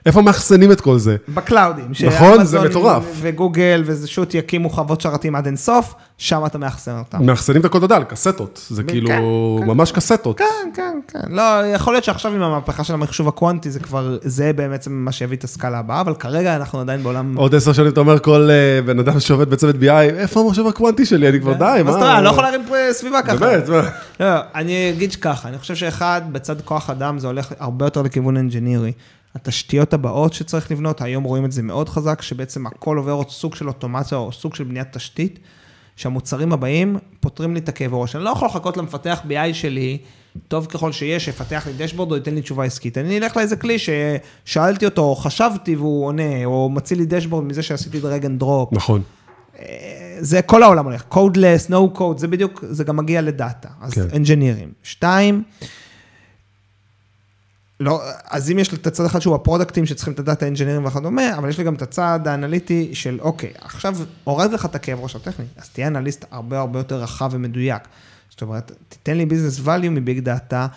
איפה מאחסנים את כל זה? ב clouds ים. נכון, זה מטורף. וגוגל וזה שוט יקימו חוות שרתים עד אינסוף, שם אתה מאחסן אותם. מאחסנים את הכל, אתה יודע, על קסטות. זה כן, כאילו כן. ממש קסטות. כן, כן, כן. לא, יכול להיות שעכשיו עם המהפכה של המחשוב הקוונטי, זה כבר, זה בעצם מה שיביא את ה scale ה הבאה, אבל כרגע אנחנו עדיין בעולם... עוד עשר שנים אתה אומר כל אה, בן אדם שעובד בצוות BI, איפה המחשב הקוונטי שלי? אני כבר די, מה אומרת, אני לא יכול להרים פה סביבה ככה. באמת, מה? לא, אני אגיד ככה, אני חושב שאחד, בצד כוח אדם זה הולך הרבה יותר לכיוון engineering. התשתיות הבאות שצריך לבנות, היום רואים את זה מאוד חזק, שבעצם הכל עובר עוד סוג של אוטומציה או סוג של בניית תשתית, שהמוצרים הבאים פותרים לי את הכאב ראש. אני לא יכול לחכות למפתח BI שלי, טוב ככל שיש, שיפתח לי דשבורד או ייתן לי תשובה עסקית. אני אלך לאיזה כלי ששאלתי אותו, או חשבתי והוא עונה, או מציל לי דשבורד מזה שעשיתי drag and drop. נכון. זה כל העולם הולך, codeless, no code, זה בדיוק, זה גם מגיע ל data, אז כן. engineers ים. שתיים, לא, אז אם יש לי את הצד אחד שהוא ה products ים שצריכים את ה data engineers ים וכדומה, אבל יש לי גם את הצד האנליטי של אוקיי, עכשיו הורד לך את הכאב ראש הטכני, אז תהיה אנליסט הרבה הרבה יותר רחב ומדויק. זאת אומרת, תיתן לי business value מ big data,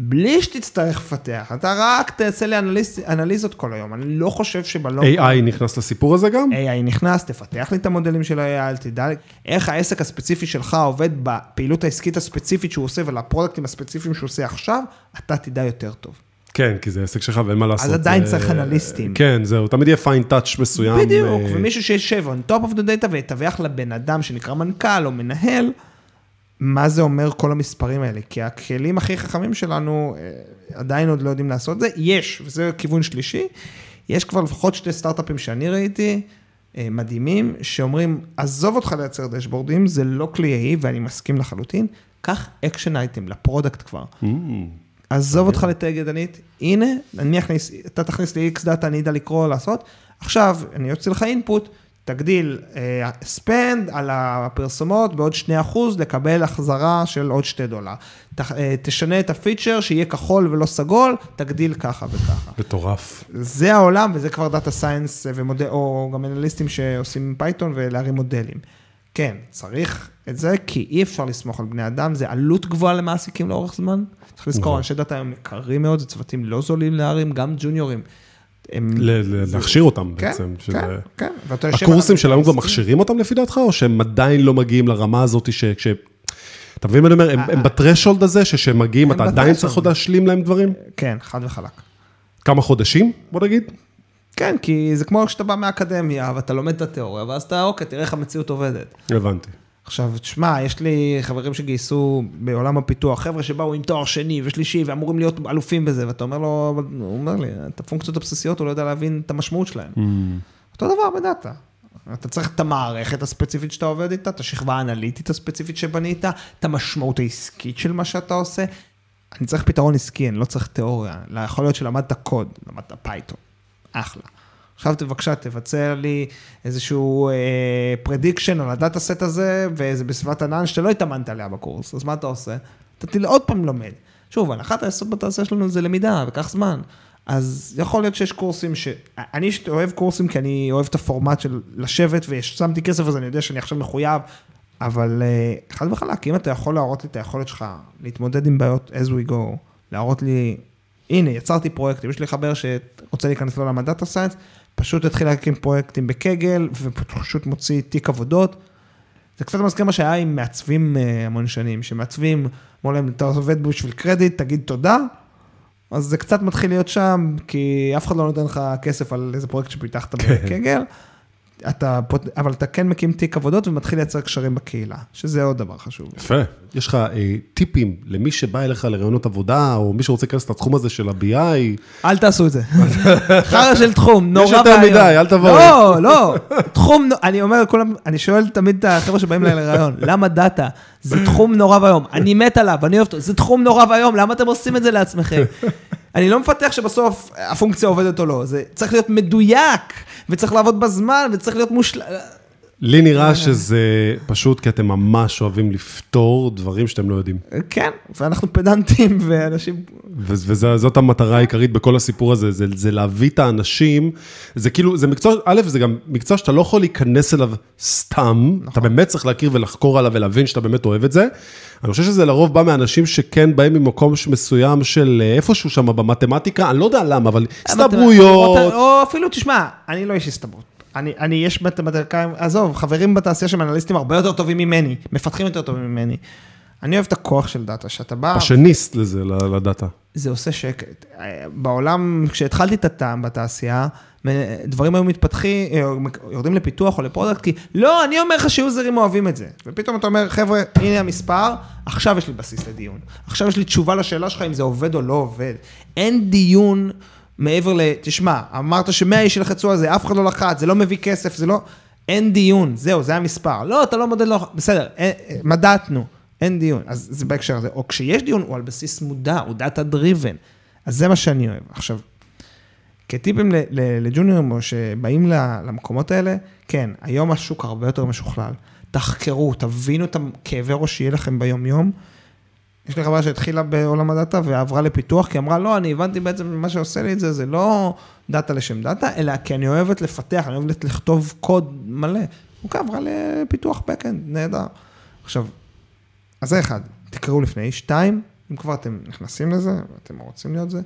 בלי שתצטרך לפתח, אתה רק תעשה לי אנליז, אנליזות כל היום, אני לא חושב שבלונג... AI נכנס לסיפור הזה גם? AI נכנס, תפתח לי את המודלים של ה-AI, תדע לי איך העסק הספציפי שלך עובד בפעילות העסקית הספציפית שהוא עושה ול products ים הספציפיים שהוא עושה עכשיו, אתה תדע יותר טוב. כן, כי זה עסק שלך ואין מה לעשות. אז עדיין זה- צריך אנליסטים. כן, זהו, תמיד יהיה פיין טאץ' מסוים. בדיוק, אה, ומישהו שישב on top of the data ויתווך לבן אדם שנקרא מנכ"ל או מנהל, מה זה אומר כל המספרים האלה? כי הכלים הכי חכמים שלנו אה, עדיין עוד לא יודעים לעשות את זה. יש, וזה כיוון שלישי, יש כבר לפחות שתי סטארט-אפים שאני ראיתי, אה, מדהימים, שאומרים, עזוב אותך לייצר דשבורדים, זה לא כלי AI, ואני מסכים לחלוטין, קח action item ל product כבר. Mm, עזוב אותך לתייג ידנית, הנה, אני אכניס, אתה תכניס לי X data, אני אדע לקרוא, לעשות. עכשיו, אני אוציא לך input, תגדיל spend על הפרסומות בעוד 2%, לקבל החזרה של עוד 2 דולר. ת, אה, תשנה את ה feature, שיהיה כחול ולא סגול, תגדיל ככה וככה. מטורף. זה העולם, וזה כבר data science, ומודל, או גם אנליסטים שעושים פייתון ולהרים מודלים. כן, צריך את זה, כי אי אפשר לסמוך על בני אדם, זה עלות גבוהה למעסיקים לאורך זמן. צריך לזכור, נכון. אנשי דאטה הם יקרים מאוד, זה צוותים לא זולים להרים, גם ג'וניורים. הם... להכשיר אותם כן, בעצם. כן, שזה- כן. הקורסים שלנו כבר מכשירים אותם לפי דעתך, או שהם עדיין לא מגיעים לרמה הזאת ש... כש- אתה מבין מה אני אומר? הם- הם בטרשולד הזה, שכשהם מגיעים, אתה עדיין. צריך עוד להשלים להם דברים? כן, חד וחלק. כמה חודשים, בוא נגיד? כן, כי זה כמו כשאתה בא מהאקדמיה, ואתה לומד את התיאוריה, ואז אתה, אוקיי, תראה איך המציאות עובדת. הבנתי. עכשיו, תשמע, יש לי חברים שגייסו בעולם הפיתוח, חבר'ה שבאו עם תואר שני ושלישי ואמורים להיות אלופים בזה, ואתה אומר לו, הוא אומר לי, את הפונקציות הבסיסיות הוא לא יודע להבין את המשמעות שלהן. Mm. אותו דבר בדאטה. אתה צריך את המערכת הספציפית שאתה עובד איתה, את השכבה האנליטית הספציפית שבנית, את המשמעות העסקית של מה שאתה עושה. אני צריך פתרון עסקי, אני לא צריך תיאוריה. יכול להיות שלמדת קוד, למדת פייתון, אחלה. עכשיו בבקשה תבצע לי איזשהו prediction על ה data set הזה, וזה בסביבת ענן שאתה לא התאמנת עליה בקורס, אז מה אתה עושה? אתה עוד פעם לומד. שוב, הנחת היסוד בתעשייה שלנו זה למידה, וכך זמן. אז יכול להיות שיש קורסים ש... אני אוהב קורסים כי אני אוהב את הפורמט של לשבת ושמתי כסף אז אני יודע שאני עכשיו מחויב, אבל אה, חד וחלק, אם אתה יכול להראות לי את היכולת שלך להתמודד עם בעיות as we go, להראות לי, הנה, יצרתי פרויקטים, יש לי חבר שרוצה להיכנס לעולם הדאטה סיינס, פשוט התחיל להקים פרויקטים בקגל, ופשוט מוציא תיק עבודות. זה קצת מזכיר מה שהיה עם מעצבים אה, המון שנים, שמעצבים, אמרו להם, אתה עובד בשביל קרדיט, תגיד תודה. אז זה קצת מתחיל להיות שם, כי אף אחד לא נותן לך כסף על איזה פרויקט שפיתחת כן. בקגל. אתה, אבל אתה כן מקים תיק עבודות ומתחיל לייצר קשרים בקהילה, שזה עוד דבר חשוב. יפה. יש לך אה, טיפים למי שבא אליך לרעיונות עבודה, או מי שרוצה להיכנס לתחום הזה של ה-BI? אל תעשו את זה. *laughs* חרא של תחום, נורא יש יותר מדי, אל תבואו. לא, לא, תחום, אני אומר לכולם, אני שואל תמיד את החבר'ה שבאים אליי לראיון, *laughs* למה דאטה? זה תחום נורא ואיום, אני מת עליו, אני אוהב אותו, זה תחום נורא ואיום, למה אתם עושים את זה לעצמכם? אני לא מפתח שבסוף הפונקציה עובדת או לא, זה צריך להיות מדויק, וצריך לעבוד בזמן, וצריך להיות מושלם. לי נראה שזה פשוט כי אתם ממש אוהבים לפתור דברים שאתם לא יודעים. כן, ואנחנו פדנטים, *laughs* ואנשים... וזאת המטרה העיקרית בכל הסיפור הזה, זה, זה להביא את האנשים, זה כאילו, זה מקצוע, א', זה גם מקצוע שאתה לא יכול להיכנס אליו סתם, נכון. אתה באמת צריך להכיר ולחקור עליו ולהבין שאתה באמת אוהב את זה. אני חושב שזה לרוב בא מאנשים שכן באים ממקום מסוים של אה, איפשהו שם במתמטיקה, אני לא יודע למה, אבל הסתברויות. או אפילו, תשמע, אני לא איש הסתברות. אני, אני, יש מתמטיקאים, עזוב, חברים בתעשייה שהם אנליסטים הרבה יותר טובים ממני, מפתחים יותר טובים ממני. אני אוהב את הכוח של דאטה, שאתה בא, פשיניסט לזה, לדאטה. זה עושה שקט. בעולם, כשהתחלתי את הטעם בתעשייה, דברים היו מתפתחים, יורדים לפיתוח או ל product, כי לא, אני אומר לך ש users אוהבים את זה. ופתאום אתה אומר, חבר'ה, הנה המספר, עכשיו יש לי בסיס לדיון. עכשיו יש לי תשובה לשאלה שלך אם זה עובד או לא עובד. אין דיון מעבר ל... תשמע, אמרת שמאה איש ילחצו על זה, אף אחד לא לחץ, זה לא מביא כסף, זה לא... אין דיון, זהו, זה המספר. לא, אתה לא מודד, לא... בסדר, אין, מדדנו, אין דיון. אז זה בהקשר הזה. או כשיש דיון, הוא על בסיס מידע, הוא data driven. אז זה מה שאני אוהב. עכשיו, כטיפים לג'וניורים או שבאים למקומות האלה, כן, היום השוק הרבה יותר משוכלל. תחקרו, תבינו את הכאבי ראש שיהיה לכם ביום-יום. יש לי חברה שהתחילה בעולם הדאטה ועברה לפיתוח, כי אמרה, לא, אני הבנתי בעצם מה שעושה לי את זה, זה לא דאטה לשם דאטה, אלא כי אני אוהבת לפתח, אני אוהבת לכתוב קוד מלא. אוקיי, עברה לפיתוח backend, נהדר. עכשיו, אז זה אחד, תקראו לפני. שתיים, אם כבר אתם נכנסים לזה, ואתם רוצים להיות זה,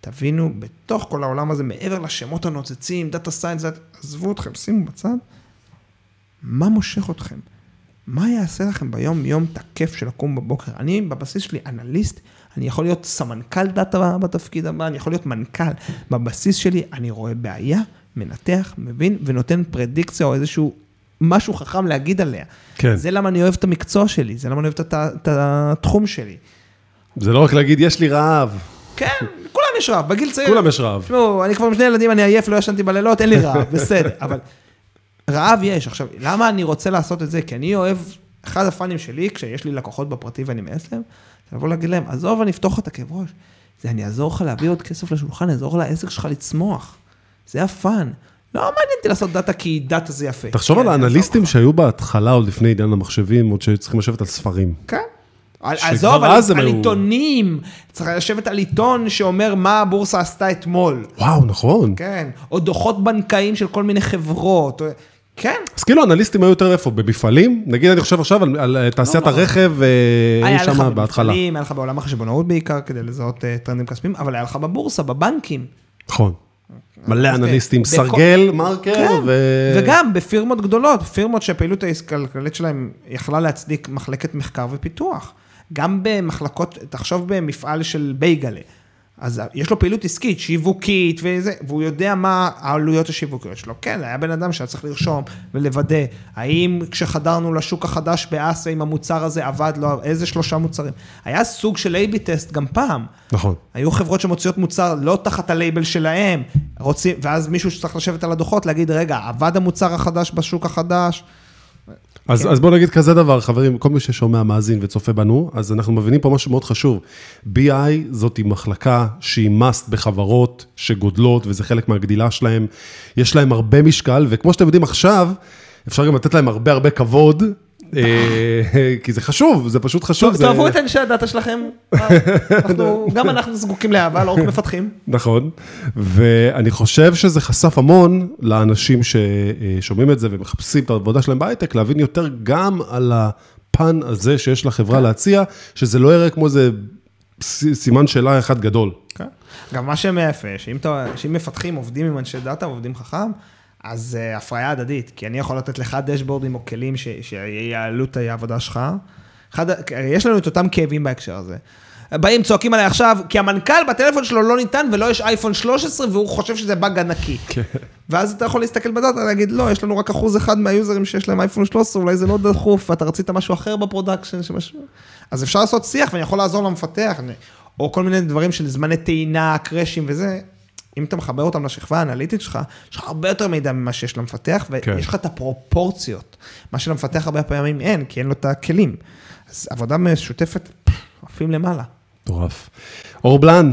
תבינו, בתוך כל העולם הזה, מעבר לשמות הנוצצים, data science, עזבו אתכם, שימו בצד, מה מושך אתכם? מה יעשה לכם ביום-יום את הכיף של לקום בבוקר? אני בבסיס שלי אנליסט, אני יכול להיות סמנכ"ל דאטה בתפקיד הבא, אני יכול להיות מנכ"ל. בבסיס שלי אני רואה בעיה, מנתח, מבין, ונותן פרדיקציה או איזשהו משהו חכם להגיד עליה. כן. זה למה אני אוהב את המקצוע שלי, זה למה אני אוהב את, התחום שלי. זה לא רק להגיד, יש לי רעב, כן, לכולם יש רעב, בגיל צעיר. כולם יש רעב. תשמעו, אני כבר עם שני ילדים, אני עייף, לא ישנתי בלילות, אין לי רעב, *laughs* בסדר, אבל רעב יש. עכשיו, למה אני רוצה לעשות את זה? כי אני אוהב, אחד הפאנים שלי, כשיש לי לקוחות בפרטי ואני מייעץ להם, זה לבוא להגיד להם, עזוב, אני אפתוח לך את הכאב ראש. זה אני אעזור לך להביא עוד כסף לשולחן, אני אעזור לעסק שלך לצמוח. זה הפאן. לא מעניין אותי לעשות דאטה כי דאטה זה יפה. תחשוב כן, על אעזור האנליסטים. שהיו בהתחלה, עוד לפני עידן המחשבים, עוד שהיו צריכים לשבת על ספרים. כן. עזוב, על על עיתונים. צריך לשבת על עיתון שאומר מה הבורסה עשתה אתמול. וואו, נכון. כן, או דוחות בנקאיים של כל מיני חברות. כן. אז כאילו אנליסטים היו יותר איפה? במפעלים? נגיד, אני חושב עכשיו על, על תעשיית לא. הרכב, אה, שם בהתחלה. היה לך בעולם החשבונאות בעיקר, כדי לזהות אה, טרנדים כספיים, אבל היה לך בבורסה, בבנקים. נכון. מלא אז אנליסטים, סרגל, מרקר, כן, ו... וגם בפirmות גדולות, פירמות שהפעילות הכלכלית שלהם יכלה להצדיק מחלקת מחקר ופיתוח. גם במחלקות, תחשוב במפעל של בייגלה. אז יש לו פעילות עסקית, שיווקית וזה, והוא יודע מה העלויות השיווקיות שלו. כן, היה בן אדם שהיה צריך לרשום ולוודא, האם כשחדרנו לשוק החדש באסיה עם המוצר הזה עבד, לא, עבד, איזה שלושה מוצרים. היה סוג של A-B טסט גם פעם. נכון. היו חברות שמוציאות מוצר לא תחת הלייבל שלהם, רוצים, ואז מישהו שצריך לשבת על הדוחות, להגיד, רגע, עבד המוצר החדש בשוק החדש? אז, כן. אז בואו נגיד כזה דבר, חברים, כל מי ששומע, מאזין וצופה בנו, אז אנחנו מבינים פה משהו מאוד חשוב. BI זאת מחלקה שהיא must בחברות שגודלות, וזה חלק מהגדילה שלהם. יש להם הרבה משקל, וכמו שאתם יודעים עכשיו, אפשר גם לתת להם הרבה הרבה כבוד, כי זה חשוב, זה פשוט חשוב. תאהבו את אנשי הדאטה שלכם, *laughs* גם אנחנו זקוקים לאהבה, לא רק *laughs* מפתחים. נכון, ואני חושב שזה חשף המון לאנשים ששומעים את זה ומחפשים את העבודה שלהם בהייטק, להבין יותר גם על הפן הזה שיש לחברה להציע, שזה לא יראה כמו איזה סימן שאלה אחד גדול. כן. גם מה שאם אתה- שאם מפתחים עובדים עם אנשי דאטה ועובדים חכם, אז אה, הפריה הדדית, כי אני יכול לתת לך דשבורדים או כלים ש- שיעלו את העבודה שלך. אחד, יש לנו את אותם כאבים בהקשר הזה. באים, צועקים עליי עכשיו, כי המנכ"ל בטלפון שלו לא ניתן ולו יש אייפון 13 והוא חושב שזה באג ענקי. כן. ואז אתה יכול להסתכל בדאטה ולהגיד, לא, יש לנו רק אחוז אחד מה users שיש להם אייפון 13, אולי זה לא דחוף, אתה רצית משהו אחר ב production, שמשהו... אז אפשר לעשות שיח ואני יכול לעזור למפתח, אני- או כל מיני דברים של זמני טעינה, קרשים וזה. אם אתה מחבר אותם לשכבה האנליטית שלך, יש לך הרבה יותר מידע ממה שיש למפתח, כן. ויש לך את הפרופורציות. מה שלמפתח הרבה פעמים אין, כי אין לו את הכלים. אז עבודה משותפת, עפים למעלה. מטורף. אור בלן,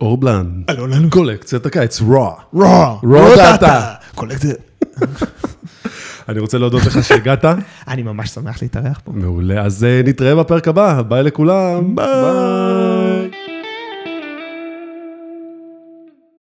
אור בלן. קולקציית הקיץ, רוע. רוע, raw data. קולקטר. *laughs* אני רוצה להודות לך שהגעת. *laughs* אני ממש שמח להתארח פה. מעולה, אז אה, נתראה בפרק הבא, ביי לכולם. ביי.